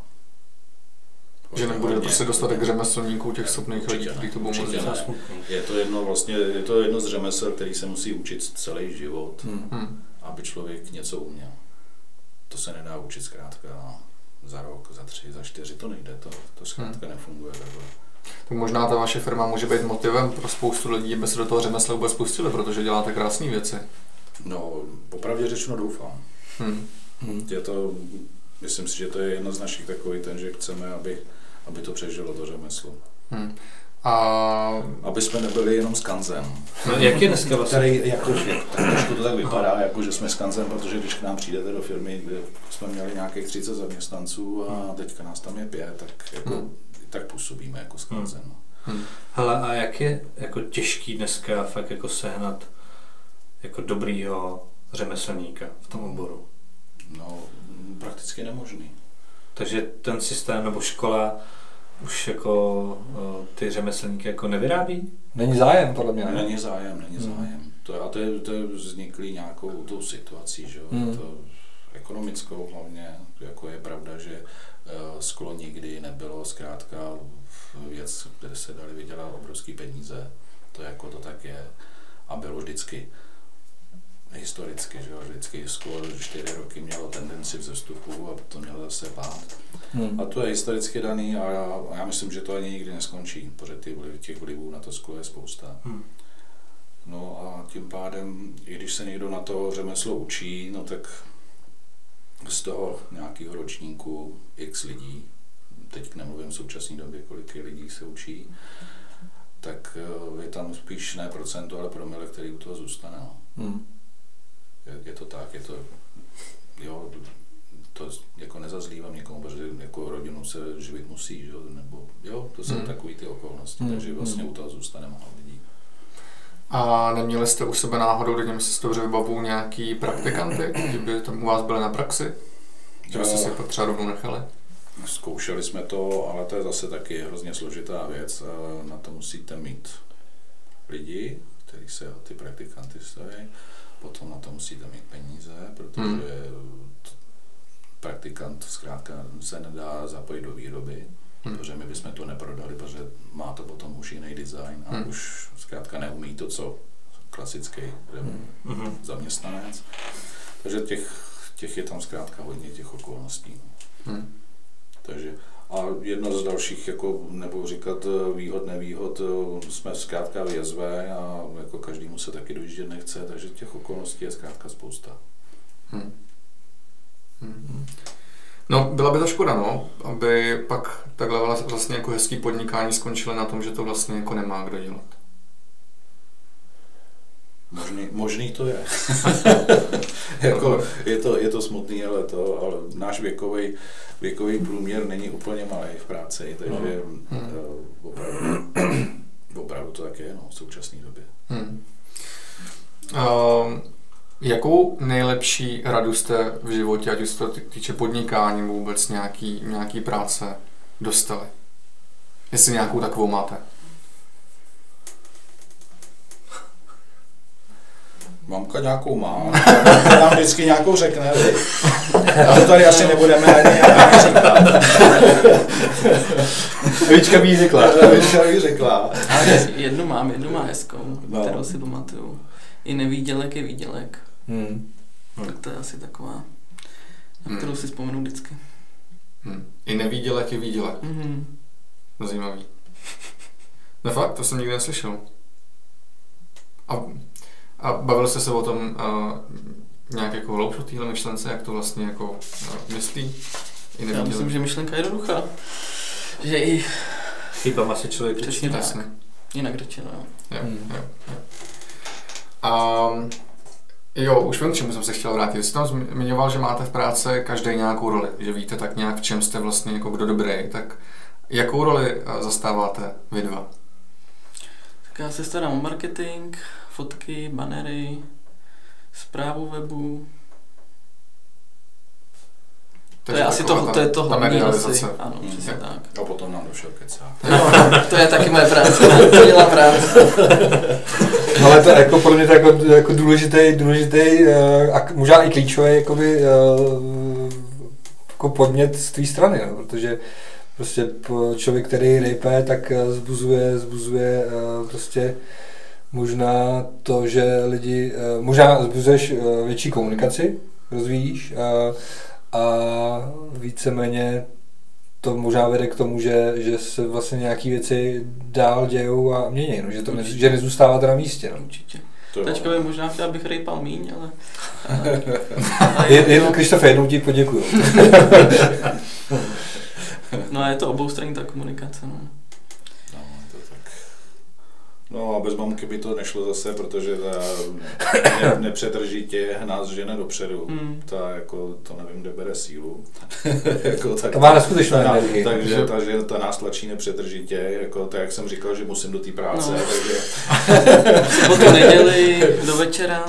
Že nebude prostě dostatek řemeslníků těch schopných lidí, kteří to budou smutný. Je to jedno vlastně, je to jedno z řemesel, který se musí učit celý život, Hmm. Hmm. aby člověk něco uměl. To se nedá učit zkrátka za rok, za tři, za čtyři, to nejde, to, to zkrátka nefunguje takhle. Tak možná ta vaše firma může být motivem pro spoustu lidí, aby se do toho řemesla vůbec pustili, protože děláte krásné věci. No, popravdě řečeno doufám. Hmm. Hmm. Je to, myslím si, že to je jedna z našich takových ten, že chceme, aby, aby to přežilo to řemeslo. Hmm. A... Aby jsme nebyli jenom skanzen. No, jak je dneska vlastně? Tady, jako, jak, tak trošku to tak vypadá, jako, že jsme skanzen, protože když k nám přijdete do firmy, kde jsme měli nějakých 30 zaměstnanců a teďka nás tam je pět, tak, jako, hmm. tak působíme jako skanzen. Hmm. Hmm. Hele, a jak je jako těžký dneska fakt jako sehnat jako dobrýho řemeslníka v tom oboru? No, prakticky nemožný. Takže ten systém nebo škola už jako ty řemeslníky jako nevyrábí? Není zájem, podle mě. Ne? Není zájem, není hmm. zájem. To, a to je, to je vzniklý nějakou tou situací, že jo. Hmm. To ekonomickou hlavně, jako je pravda, že uh, sklo nikdy nebylo zkrátka věc, kde se dali vydělat obrovské peníze. To jako to tak je. A bylo vždycky historicky, že jo, vždycky skoro čtyři roky mělo tendenci vzestupu a to mělo zase pád. Hmm. A to je historicky daný a já, a já myslím, že to ani nikdy neskončí, protože ty vliv, těch vlivů na to sklo je spousta. Hmm. No a tím pádem, i když se někdo na to řemeslo učí, no tak z toho nějakého ročníku x lidí, teď nemluvím v současné době, kolik lidí se učí, tak eh, je tam spíš ne procento, ale promile, který u toho zůstane. No. Hmm je, je to tak, je to, jo, to jako nezazlívám někomu, protože jako rodinu se živit musí, že? nebo jo, to jsou hmm. takové ty okolnosti, hmm. takže vlastně hmm. u toho zůstane málo lidí. A neměli jste u sebe náhodou, když si to dobře vybavu, nějaký praktikanty, kdyby tam u vás byli na praxi? Že byste si to třeba rovnou nechali? Zkoušeli jsme to, ale to je zase taky hrozně složitá věc. Na to musíte mít lidi, kteří se o ty praktikanty staví potom na to musíte mít peníze, protože hmm. praktikant zkrátka se nedá zapojit do výroby, hmm. protože my bychom to neprodali, protože má to potom už jiný design a hmm. už zkrátka neumí to, co klasický hmm. hmm. zaměstnanec. Takže těch, těch je tam zkrátka hodně těch okolností. Hmm. Takže a jedna z dalších, jako nebudu říkat eh, výhod, nevýhod, eh, jsme zkrátka v jezve a jako každému se taky dojíždět nechce, takže těch okolností je zkrátka spousta. Hmm. Hmm. No, byla by to škoda, no, aby pak takhle vlastně jako hezký podnikání skončilo na tom, že to vlastně jako nemá kdo dělat. Možný, možný to je. jako, je, to, je to smutný, ale, to, ale náš věkový věkový průměr není úplně malý v práci, takže hmm. uh, opravdu, opravdu to tak je no, v současné době. Hmm. Uh, jakou nejlepší radu jste v životě, ať už se to týče podnikání nebo vůbec nějaký, nějaký práce, dostali? Jestli nějakou takovou máte? Mamka nějakou má, nám vždycky nějakou řekne, a to tady asi nebudeme ani, ani říkat. Víčka by jí řekla. Víčka by jí řekla. jednu mám, jednu má hezkou, no. kterou si pamatuju. I nevýdělek je výdělek. Hmm. Tak to je asi taková, na hmm. kterou si vzpomenu vždycky. Hmm. I nevýdělek je výdělek. Mm-hmm. Zajímavý. No fakt, to jsem nikdy neslyšel. A a bavil jste se o tom uh, nějak jako hloubš o téhle myšlence, jak to vlastně jako uh, myslí? I Já myslím, že myšlenka je jednoduchá. Že i... Chybám asi člověk Přesně tak. Jasně. Jinak řečeno, jo. Jo, hmm. jo, jo. Um, jo, už vím, k čemu jsem se chtěl vrátit. Jsi tam zmiňoval, že máte v práci každý nějakou roli, že víte tak nějak, v čem jste vlastně jako kdo dobrý, tak jakou roli zastáváte vy dva? Tak já se starám o marketing, fotky, banery, zprávu webu. To je asi to, to, je to hlavní asi. Ano, hmm. přesně tak. A potom nám došel kecá. No, to je taky moje práce, to dělá práce. Ale to je jako pro mě to jako, jako důležitý, důležitý uh, a možná i klíčový jakoby, uh, jako podmět z té strany, no, protože prostě člověk, který rejpe, tak zbuzuje, zbuzuje uh, prostě možná to, že lidi, eh, možná zbuzuješ eh, větší komunikaci, rozvíjíš a, a víceméně to možná vede k tomu, že, že se vlastně nějaké věci dál dějou a mění, no, že to ne, že nezůstáváte na místě. No. Určitě. Teďka by možná chtěl, abych rejpal míň, ale... Je, je, Krištof, jednou ti poděkuju. No a je to oboustranní ta komunikace, no. No a bez mamky by to nešlo zase, protože ta ne, nepřetržitě nás žene dopředu. Mm. Ta jako, to nevím, kde bere sílu. jako, tak, To má neskutečnou ta, energii. takže ta, že ta nás tlačí nepřetržitě, jako, tak jak jsem říkal, že musím do té práce, No. takže... Sobotu, neděli, do večera.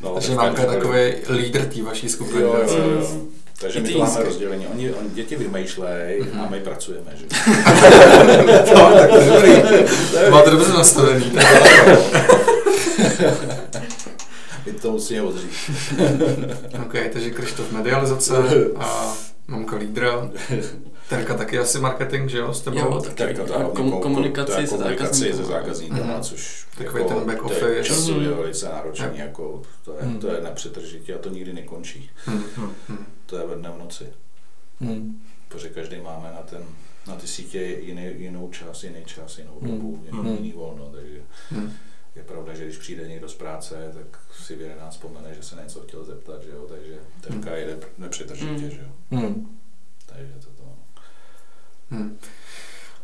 No, Takže mamka je takový lídr té vaší skupiny. Jo, jo, jo. Takže my to máme rozdělení. Oni, oni děti vymýšlejí a my pracujeme, že? to, tak to je dobrý. Máte dobře nastavený. My to musíme odřít. OK, takže Krištof medializace a mamka lídra. Terka taky asi marketing, že jo, s tebou? Jo, tak- Tak, Jako kom- komunikaci se komunikaci se zákazníkem. Mhm. což Takový ten back to office. je časově Mhm. velice náročný, jako, to, je, Mhm. to je nepřetržitě a to nikdy nekončí. Hmm. Hmm. To je ve dne v noci, Hmm. protože každý máme na, ten, na ty sítě jiný, jinou čas, jiný čas, jinou Mhm. dobu, jiný, Mhm. jiný volno, takže Hmm. je pravda, že když přijde někdo z práce, tak si v 11 vzpomene, že se na něco chtěl zeptat, že jo, takže terka Mhm. jede nepřetržitě, Mhm. že jo, Hmm. takže to to. Hmm.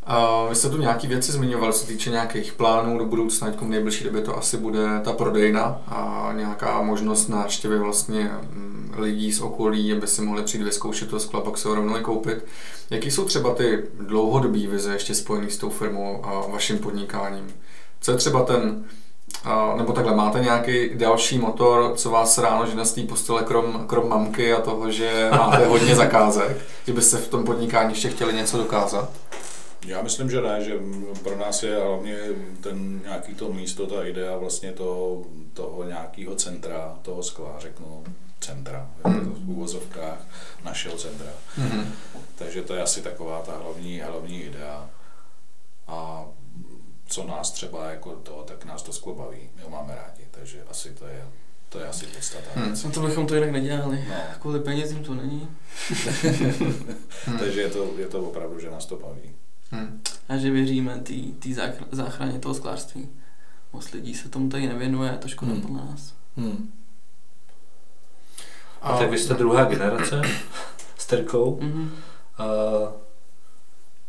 A vy jste tu nějaké věci zmiňovali, co se týče nějakých plánů do budoucna, v nejbližší době to asi bude ta prodejna a nějaká možnost návštěvy vlastně mm, lidí z okolí, aby si mohli přijít vyzkoušet to skla, pak se ho rovnou koupit. Jaký jsou třeba ty dlouhodobé vize ještě spojené s tou firmou a vaším podnikáním? Co je třeba ten, a, nebo takhle, máte nějaký další motor, co vás ráno žene z té postele krom, krom mamky a toho, že máte hodně zakázek, že byste v tom podnikání ještě chtěli něco dokázat? Já myslím, že ne, že pro nás je hlavně ten nějaký to místo, ta idea vlastně toho, toho nějakého centra, toho skla, řeknu centra, to v úvozovkách našeho centra. Mm-hmm. Takže to je asi taková ta hlavní, hlavní idea. A co nás třeba jako to, tak nás to sklo baví, my ho máme rádi, takže asi to je, to je asi podstata Hmm. No to bychom to jinak nedělali. No. Kvůli penězím to není. Hmm. Takže je to, je to opravdu, že nás to baví. Hmm. A že věříme té záchr- záchraně toho sklářství. Moc lidí se tomu tady nevěnuje, je to škoda Hmm. podle nás. Hmm. A tak vy jste druhá generace s Terkou. Mhm. Uh,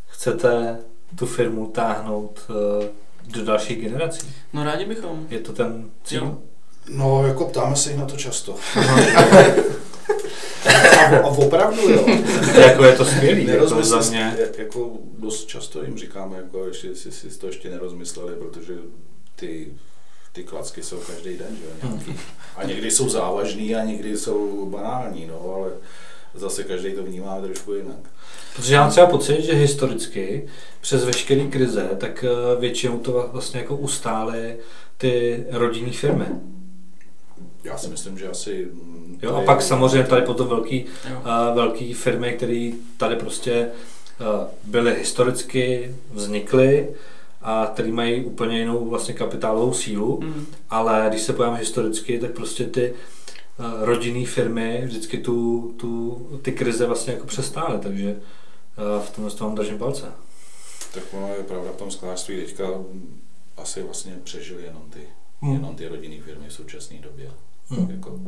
chcete tu firmu táhnout uh, do dalších generací? No rádi bychom. Je to ten cíl? Jo. No, jako ptáme se jich na to často. a, a opravdu jo. jako je to skvělý, jako za mě. jako dost často jim říkáme, jako ještě si, si to ještě nerozmysleli, protože ty, ty klacky jsou každý den, že jo, nějaký. A někdy jsou závažný a někdy jsou banální, no, ale zase každý to vnímá trošku jinak. Protože já mám třeba pocit, že historicky přes veškeré krize, tak eh, většinou to vlastně jako ustály ty rodinné firmy. Já si myslím, že asi... mm, Jo, a pak samozřejmě tady potom velký, uh, velký firmy, které tady prostě uh, byly historicky, vznikly a které mají úplně jinou vlastně kapitálovou sílu, Mhm. ale když se podíváme historicky, tak prostě ty uh, rodinné firmy vždycky tu, tu, ty krize vlastně jako přestály, takže uh, v tomhle tom držím palce. Tak ono je pravda v tom sklářství teďka asi vlastně přežili jenom ty, Hmm. jenom ty rodinné firmy v současné době. Hmm. Jako,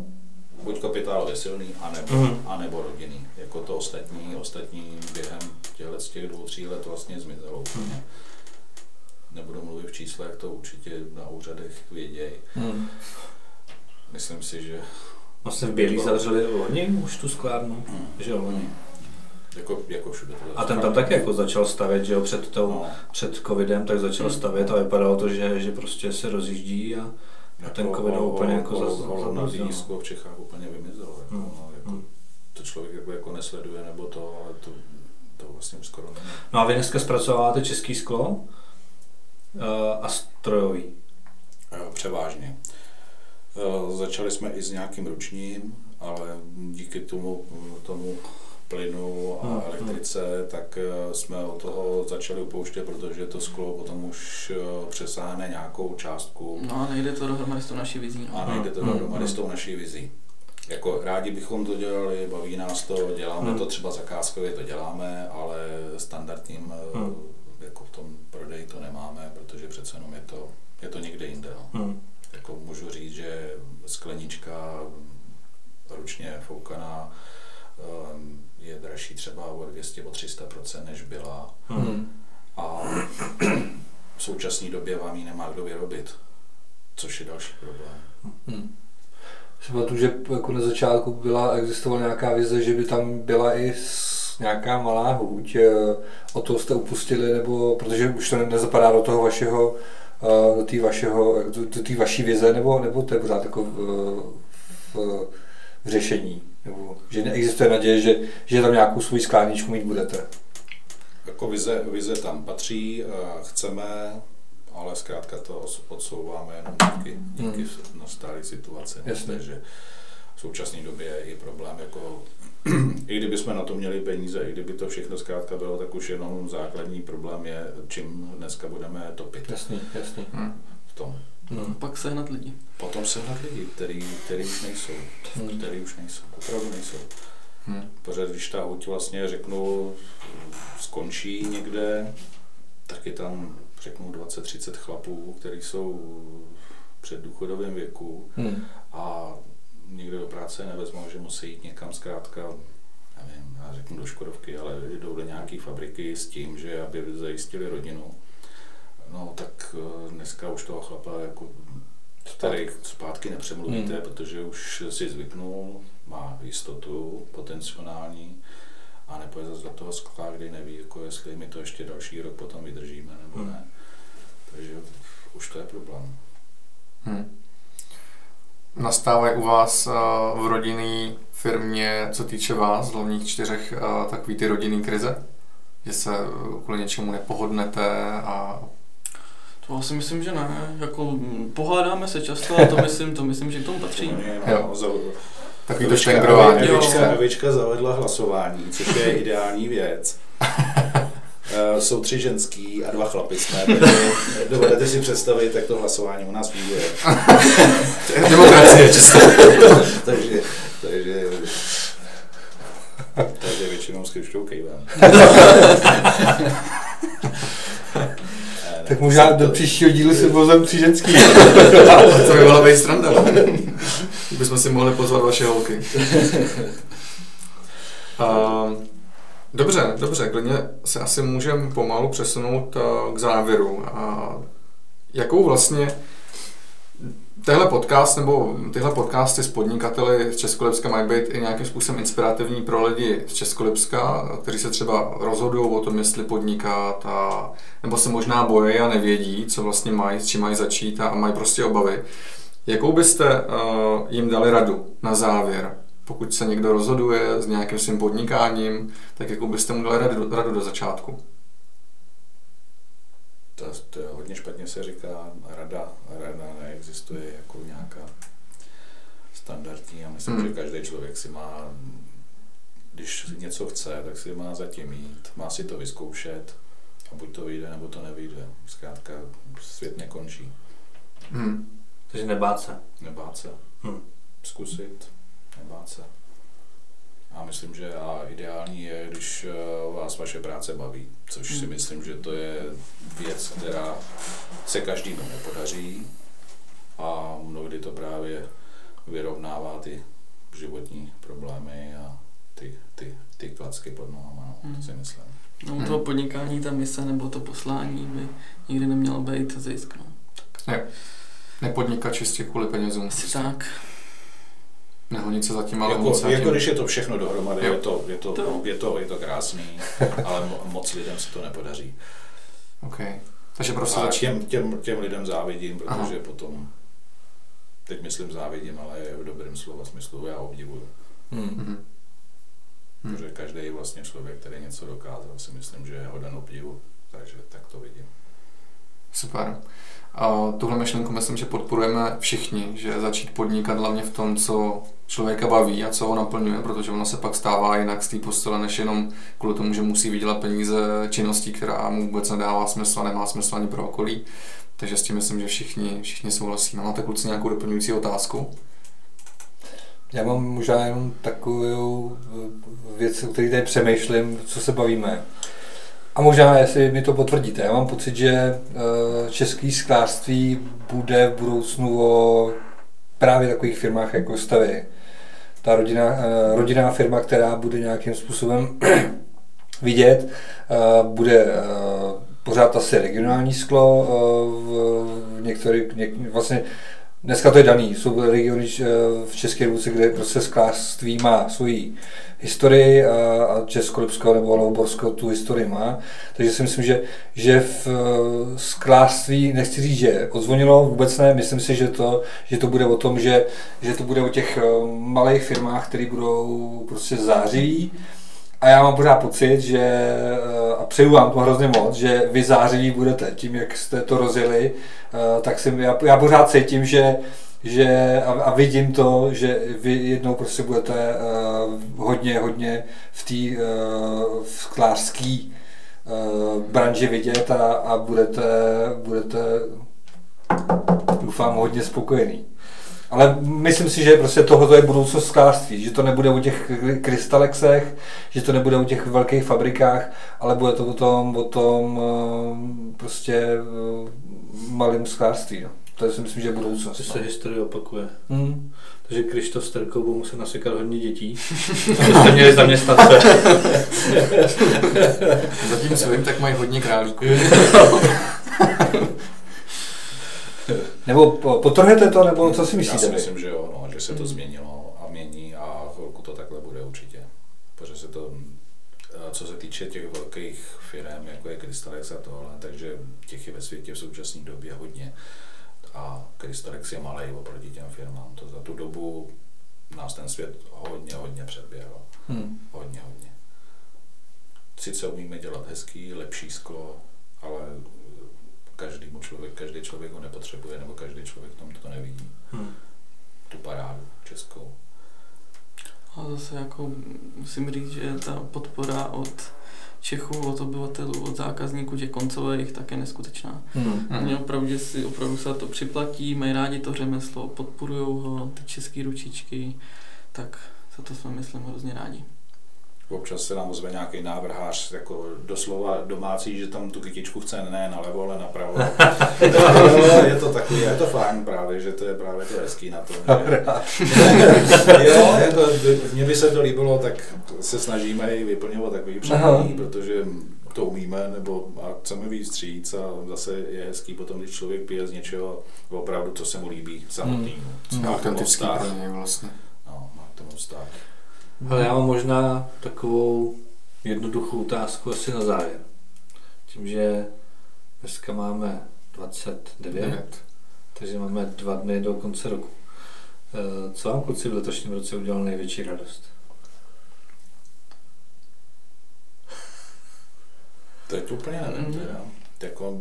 buď kapitálově silný, anebo, Mhm. anebo rodinný. Jako to ostatní, ostatní během těchto z těch dvou, tří let vlastně zmizelo úplně. Mhm. Nebudu mluvit v číslech, to určitě na úřadech vědějí. Hmm. Myslím si, že Vlastně v Bělý zavřeli loni už tu sklárnu, Hmm. že jo, loni. jako, jako všude to A ten tam taky jako začal stavět, že jo, před, tou, no, před covidem, tak začal Hmm. stavět a vypadalo to, že, že prostě se rozjíždí a A ten covid ho úplně jako zas- na v Čechách úplně vymizelo. Jako, Hmm. no, jako, Hmm. to člověk jako, jako nesleduje, nebo to, ale to, to vlastně už skoro není. No a vy dneska zpracováváte český sklo uh, a strojový. Jo, Převážně. Eh, Začali jsme i s nějakým ručním, ale díky tomu, tomu plynu a Hmm, elektrice, tak eh, jsme od toho začali upouštět, protože to sklo potom už eh, přesáhne nějakou částku No a nejde to dohromady s tou naší vizí. No. a nejde to Hmm, dohromady hmm. s tou naší vizí. jako rádi bychom to dělali, baví nás to, děláme Hmm. to třeba zakázkově, to děláme, ale standardním eh, Hmm. jako v tom prodeji to nemáme, protože přece jenom je to, je to někde jinde. No. Hmm. Jako můžu říct, že sklenička ručně foukaná eh, je dražší třeba o 200, o 300% než byla Hmm. a v současné době vám ji nemá kdo vyrobit, což je další problém. Hmm. Třeba tu, že jako na začátku byla, existovala nějaká vize, že by tam byla i nějaká malá huť, eh, o toho jste upustili, nebo protože už to ne- nezapadá do toho vašeho, eh, do té vašeho, do, do té vaší vize, nebo, nebo to je pořád jako v, v, v řešení, nebo že neexistuje naděje, že, že tam nějakou svou skládničku mít budete. Jako vize, vize tam patří, eh, chceme, ale zkrátka to odsouváme jenom díky, díky Hmm. nastalé situaci. no, Jasně. Takže v současné době je i problém, jako i kdyby jsme na to měli peníze, i kdyby to všechno zkrátka bylo, tak už jenom základní problém je, čím dneska budeme topit Jasný, jasný. Hmm. v tom. Hmm. Pak sehnat lidi. Potom se hledat lidi, který, který už nejsou, Hmm. který už nejsou, opravdu nejsou. Hmm. Protože když ta huť vlastně řeknu skončí někde, tak je tam řeknu 20-30 chlapů, kteří jsou v předdůchodovém věku Hmm. a nikdo do práce nevezmou, že musí jít někam zkrátka, nevím, já řeknu do Škodovky, ale jdou do nějaké fabriky s tím, že aby zajistili rodinu. No tak eh, dneska už toho chlapa jako tady zpátky nepřemluvíte, Hmm. protože už si zvyknul, má jistotu potenciální a nepojde zase do toho skla, kdy neví, jako jestli my to ještě další rok potom vydržíme nebo Hmm. ne. Takže už to je problém. Hmm. Nastávají u vás uh, v rodinné firmě, co týče vás, hlavních čtyřech, uh, takový ty rodinný krize? Že se uh, kvůli něčemu nepohodnete a To asi myslím, že ne. Jako, mm, pohádáme se často a to myslím, to myslím, že k tomu patří. Jo. takový to. Jo. Evička, Evička zavedla hlasování, což je ideální věc. Eh, Jsou tři ženský a dva chlapy jsme, takže dovedete si představit, jak to hlasování u nás funguje. Demokracie česká. takže, takže, takže většinou s Krištou kejvem. Eh, Tak možná do příštího dílu si vozem tři ženský. to by byla být sranda. Bychom si mohli pozvat vaše holky. Uh, dobře, dobře, klidně se asi můžeme pomalu přesunout uh, k závěru. Uh, jakou vlastně Tehle podcast nebo tyhle podcasty s podnikateli z Českolipska mají být i nějakým způsobem inspirativní pro lidi z Českolipska, kteří se třeba rozhodují o tom, jestli podnikat, a, nebo se možná bojí a nevědí, co vlastně mají, s čím mají začít a, a mají prostě obavy. Jakou byste uh, jim dali radu na závěr? Pokud se někdo rozhoduje s nějakým svým podnikáním, tak jakou byste mu dali radu, radu do začátku? To, to je hodně špatně se říká, rada, rada neexistuje jako nějaká standardní a myslím, Hmm. že každý člověk si má, když něco chce, tak si má zatím jít, má si to vyzkoušet a buď to vyjde, nebo to nevyjde. Zkrátka svět nekončí. Hmm. Takže nebát se. Nebát se. Hm. Zkusit, nebát se. A myslím, že a ideální je, když eh, vás vaše práce baví, což si Hmm. myslím, že to je věc, která se každému nepodaří a mnohdy to právě vyrovnává ty životní problémy a ty, ty, ty klacky pod nohama, no, Hmm. to si myslím. No, u toho podnikání ta mise nebo to poslání by nikdy nemělo být zisk. No. Jo. Nepodnikat čistě kvůli penězům. Asi tak. Nehonit se zatím, ale Jako, se jako když je to všechno dohromady, Jo. je to, je, to, To- je, to, je to krásný, ale mo- moc lidem se to nepodaří. OK. Takže prostě A začít. těm, těm, těm lidem závidím, protože Aha. potom, teď myslím závidím, ale v dobrém slova smyslu já obdivuju. Hmm. Mhm. Hmm. Protože každý vlastně člověk, který něco dokázal, si myslím, že je hoden obdivu. Takže tak to vidím. Super. A tuhle myšlenku myslím, že podporujeme všichni, že začít podnikat hlavně v tom, co člověka baví a co ho naplňuje, protože ono se pak stává jinak z té postele, než jenom kvůli tomu, že musí vydělat peníze činností, která mu vůbec nedává smysl a nemá smysl ani pro okolí. Takže s tím myslím, že všichni, všichni souhlasíme. Máte kluci nějakou doplňující otázku? Já mám možná jenom takovou věc, o které tady přemýšlím, co se bavíme. A možná, jestli mi to potvrdíte, já mám pocit, že eh, český sklářství bude v budoucnu o právě takových firmách jako Stavy. Ta rodina, eh, rodinná firma, která bude nějakým způsobem vidět, eh, bude pořád asi regionální sklo v některých, vlastně Dneska to je daný, jsou regiony v České republice, kde prostě sklářství má svoji historii a Českolipsko nebo Lovoborsko tu historii má. Takže si myslím, že, že v eh, sklářství, nechci říct, že odzvonilo, vůbec ne, myslím si, že to, že to bude o tom, že, že to bude o těch eh, malých firmách, které budou prostě zářiví. A já mám pořád pocit, že, eh, přeju vám to hrozně moc, že vy zářiví budete tím, jak jste to rozjeli, tak si, já, já pořád cítím, že že a, a vidím to, že vy jednou prostě budete uh, hodně, hodně v té uh, sklářské uh, branži vidět a, a budete, budete, doufám, hodně spokojený. Ale myslím si, že prostě tohle je budoucnost sklářství, že to nebude o těch krystalexech, že to nebude o těch velkých fabrikách, ale bude to o tom, o tom prostě malým sklářství. No. To si myslím, že je budoucnost. To se no. historie opakuje. Mm. Takže Krištof s Terkou budou muset nasekat hodně dětí, abyste měli zaměstnance. Zatím co vím, tak mají hodně králíků. nebo potrhete to, nebo co si myslíte? Já si myslím, že jo, no, že se to změnilo a mění a chvilku to takhle bude určitě. Protože se to, co se týče těch velkých firm, jako je Crystalex a tohle, takže těch je ve světě v současné době hodně a Kristorex je malý oproti těm firmám. To za tu dobu nás ten svět hodně, hodně předběhl. Hmm. Hodně, hodně. Sice umíme dělat hezký, lepší sklo, ale každý člověk, každý člověk ho nepotřebuje, nebo každý člověk tam to nevidí. Hmm. Tu parádu českou. A zase jako musím říct, že ta podpora od Čechů, od obyvatelů, od zákazníků, těch koncových, tak je neskutečná. Hmm. Oni opravdu, že si opravdu se to připlatí, mají rádi to řemeslo, podporují ho, ty české ručičky, tak za to jsme, myslím, hrozně rádi. Občas se nám ozve nějaký návrhář, jako doslova domácí, že tam tu kytičku chce ne nalevo, ale napravo. je to takový, je to fajn právě, že to je právě to hezký na tom. Jo, jako, mně by se to líbilo, tak se snažíme i vyplňovat takový přání, protože to umíme, nebo a chceme víc stříc a zase je hezký potom, když člověk pije z něčeho opravdu, co se mu líbí samotný. Hmm. Má autentický pro něj vlastně. No, má k tomu vztah. Ale já mám možná takovou jednoduchou otázku asi na závěr. Tím, že dneska máme 29, 9. takže máme dva dny do konce roku. Eh, co vám kluci v letošním roce udělal největší radost? Teď úplně nevím. Mm. Teda. Jako,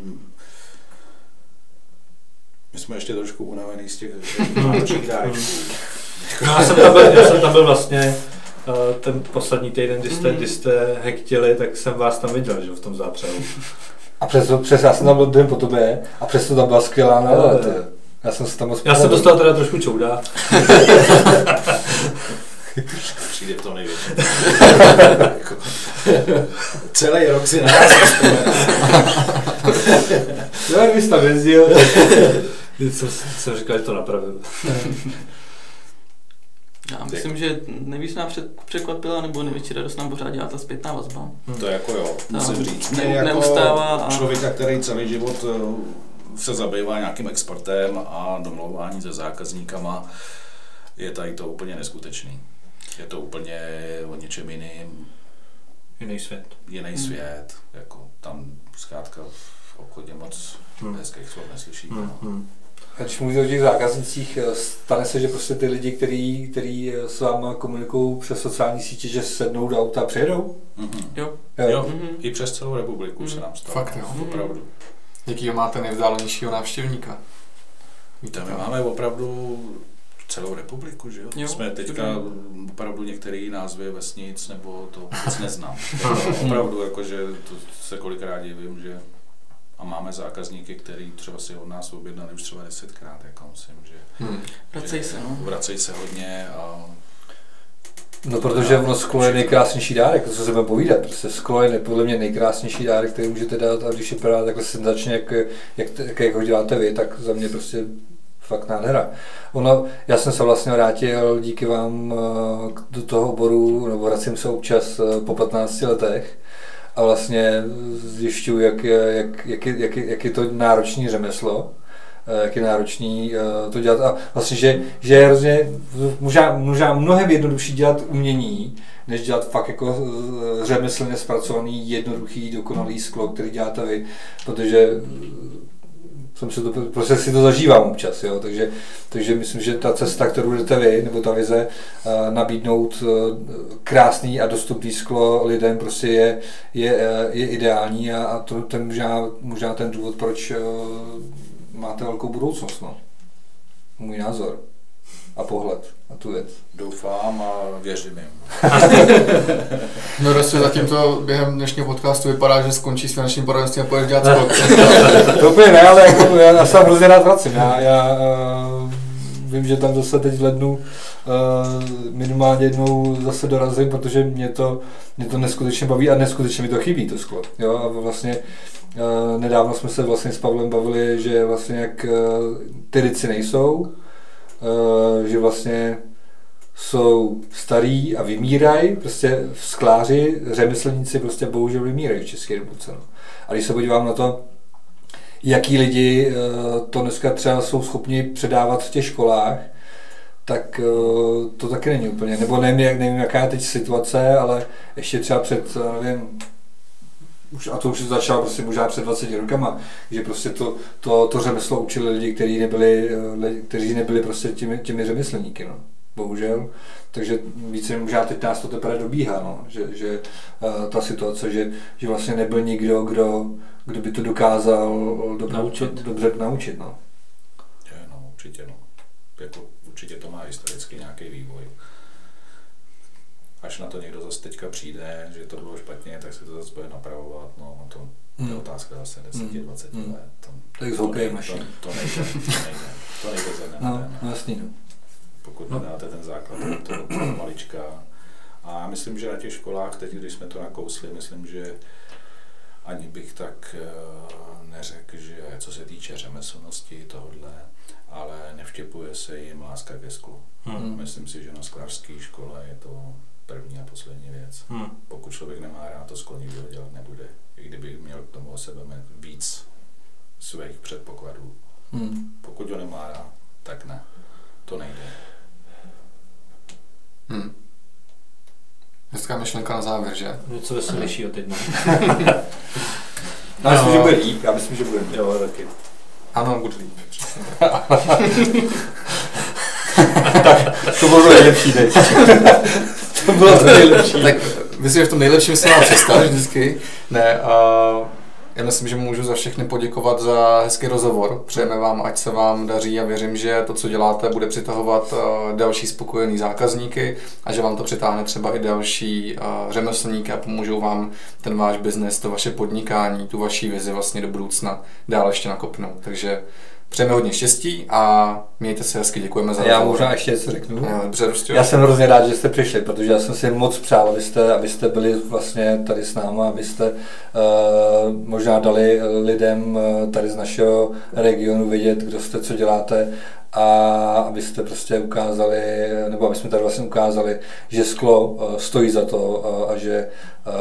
my jsme ještě trošku unavený z těch vánočních dárečků. No, já, jsem tam byl, já jsem tam byl vlastně ten poslední týden, kdy jste, kdy jste hektili, tak jsem vás tam viděl, že v tom zápřehu. A přes, přes já jsem tam byl den po tobě a přesto tam byla skvělá nálada. Já jsem se tam Já jsem dostal teda trošku čouda. Přijde v tom největší. Celý rok si na nás Jo, jak bys tam jezdil. jsem, jsem říkal, že to napravil. Já myslím, že nejvíc nám překvapila, nebo největší radost nám pořád dělá ta zpětná vazba. Hmm. To jako jo, musím říct. Ne, jako neustává a... člověka, který celý život eh, se zabývá nějakým exportem a domlouvání se zákazníkama, je tady to úplně neskutečný. Je to úplně o něčem jiným. Jiný svět. Jiný hmm. svět. Jako tam zkrátka v obchodě moc hmm. hezkých slov neslyšíte. Hmm. Hmm. A když mluvíte o těch zákaznicích, eh, stane se, že prostě ty lidi, kteří který eh, s váma komunikují přes sociální sítě, že sednou do auta a přijedou? Mm-hmm. Jo. jo. jo. Mm-hmm. I přes celou republiku mm-hmm. se nám stalo. Fakt jo. Mm-hmm. Opravdu. Jakýho máte nejvzdálenějšího návštěvníka? Víte, my máme opravdu celou republiku, že jo? jo Jsme teďka opravdu některé názvy vesnic, nebo to vůbec neznám. opravdu, jakože to se kolikrát divím, že a máme zákazníky, který třeba si od nás objednali už třeba desetkrát, jako myslím, že, hmm. vracej se, no. vracej se hodně a No, protože ono sklo je nejkrásnější dárek, to co se budeme povídat. Prostě sklo je podle mě nejkrásnější dárek, který můžete dát a když vypadá takhle senzačně, jak, jak, jak, jak ho děláte vy, tak za mě prostě fakt nádhera. Ono, já jsem se vlastně vrátil díky vám eh, do toho oboru, nebo vracím se občas eh, po 15 letech a vlastně zjišťuju, jak, jak, jak, jak, jak je to náročné řemeslo, eh, jak je náročný to dělat. A vlastně, že, že je hrozně, možná, možná mnohem jednodušší dělat umění, než dělat fakt jako řemeslně zpracovaný, jednoduchý, dokonalý sklo, který děláte vy, protože jsem se to, prostě si to zažívám občas, jo? Takže, takže myslím, že ta cesta, kterou jdete vy, nebo ta vize, uh, nabídnout uh, krásný a dostupný sklo lidem prostě je, je, uh, je ideální a, to ten možná, možná ten důvod, proč máte velkou budoucnost, no. Můj názor a pohled na tu věc. Doufám a věřím jim. no prostě zatím to během dnešního podcastu vypadá, že skončí s finančním poradenstvím a půjdeš dělat skok. to úplně ne, ale jako, já se hrozně rád vracím. Já, já uh, vím, že tam zase teď v lednu uh, minimálně jednou zase dorazím, protože mě to, mě to neskutečně baví a neskutečně mi to chybí, to sklo. Jo, a vlastně uh, nedávno jsme se vlastně s Pavlem bavili, že vlastně jak uh, ty rici nejsou, Eh, že vlastně jsou starý a vymírají, prostě skláři, řemeslníci prostě bohužel vymírají v České republice. No. A když se podívám na to, jaký lidi eh, to dneska třeba jsou schopni předávat v těch školách, tak eh, to taky není úplně. Nebo nevím, jak, nevím, jaká je teď situace, ale ještě třeba před, nevím, už, a to už začalo prostě možná před 20 rokama, že prostě to, to, to řemeslo učili lidi, kteří nebyli, eh, kteří nebyli prostě těmi, těmi řemeslníky, no. Bohužel. Takže více možná teď nás to teprve dobíhá, no. že, že uh, ta situace, že, že vlastně nebyl nikdo, kdo, kdo by to dokázal dobře naučit. Dobře naučit no. Je, no, určitě, no. Jako, určitě to má historicky nějaký vývoj až na to někdo zase teďka přijde, že to bylo špatně, tak se to zase bude napravovat. No, to, to je hmm. otázka zase 10-20 hmm. let. To, tak to, nejde, to, to, nejde, to nejde, to nejde ze dne no, no, jasný, no. Pokud no. nedáte ten základ, to, to malička. A já myslím, že na těch školách, teď, když jsme to nakousli, myslím, že ani bych tak uh, neřekl, že co se týče řemeslnosti tohle, ale nevštěpuje se jim láska ke sklu. Hmm. Myslím si, že na sklářské škole je to první a poslední věc. Hmm. Pokud člověk nemá rád, to sklo nikdo dělat nebude. I kdyby měl k tomu o sebe víc svých předpokladů. Hmm. Pokud ho nemá rád, tak ne. To nejde. Hmm. Hezká myšlenka na závěr, že? Něco veselějšího teď no. Já myslím, že bude líp, já myslím, že bude líp. Jo, taky. Ano, bude líp. tak, to bylo nejlepší teď. to bylo to nejlepší. tak myslím, že v tom nejlepším se mám představit vždycky. Ne, uh, já myslím, že můžu za všechny poděkovat za hezký rozhovor. Přejeme vám, ať se vám daří a věřím, že to, co děláte, bude přitahovat uh, další spokojený zákazníky a že vám to přitáhne třeba i další uh, řemeslníky a pomůžou vám ten váš biznes, to vaše podnikání, tu vaší vizi vlastně do budoucna dál ještě nakopnout. Takže Přejeme hodně štěstí a mějte se hezky, děkujeme za Já možná ještě něco řeknu. Dobře, Já jsem hrozně rád, že jste přišli, protože já jsem si moc přál, abyste, abyste byli vlastně tady s náma, abyste uh, možná dali lidem uh, tady z našeho regionu vědět, kdo jste, co děláte a abyste prostě ukázali, nebo aby jsme tady vlastně ukázali, že sklo stojí za to a že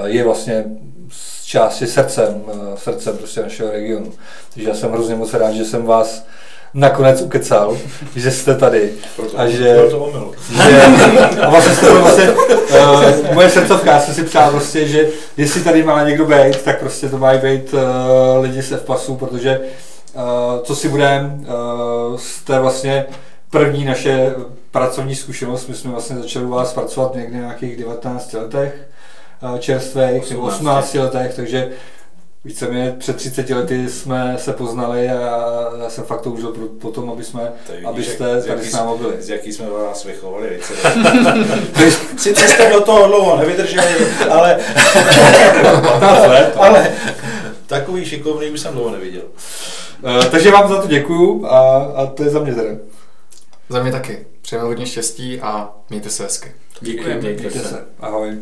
je vlastně z části srdcem, srdcem prostě našeho regionu. Takže já jsem hrozně moc rád, že jsem vás nakonec ukecal, že jste tady. a že, to že a vlastně jste vlastně, uh, moje srdcovka, já jsem si přál prostě, že jestli tady má někdo být, tak prostě to mají být uh, lidi se v pasu, protože uh, co si budeme, uh, jste vlastně první naše pracovní zkušenost, my jsme vlastně začali u vás pracovat někdy v nějakých 19 letech, čerstvých, nebo 18 letech, takže víceméně před 30 lety jsme se poznali a já jsem fakt toužil po tom, aby jsme, vidíš, abyste tady s námi byli. Z jaký jsme vás vychovali, Sice jste do toho dlouho nevydrželi, ale... 15 let. Ale Takový šikovný už jsem dlouho neviděl. Uh, takže vám za to děkuju a, a to je za mě teda. Za mě taky. Přejeme hodně štěstí a mějte se hezky. Děkujeme. mějte Mějte se. se. Ahoj.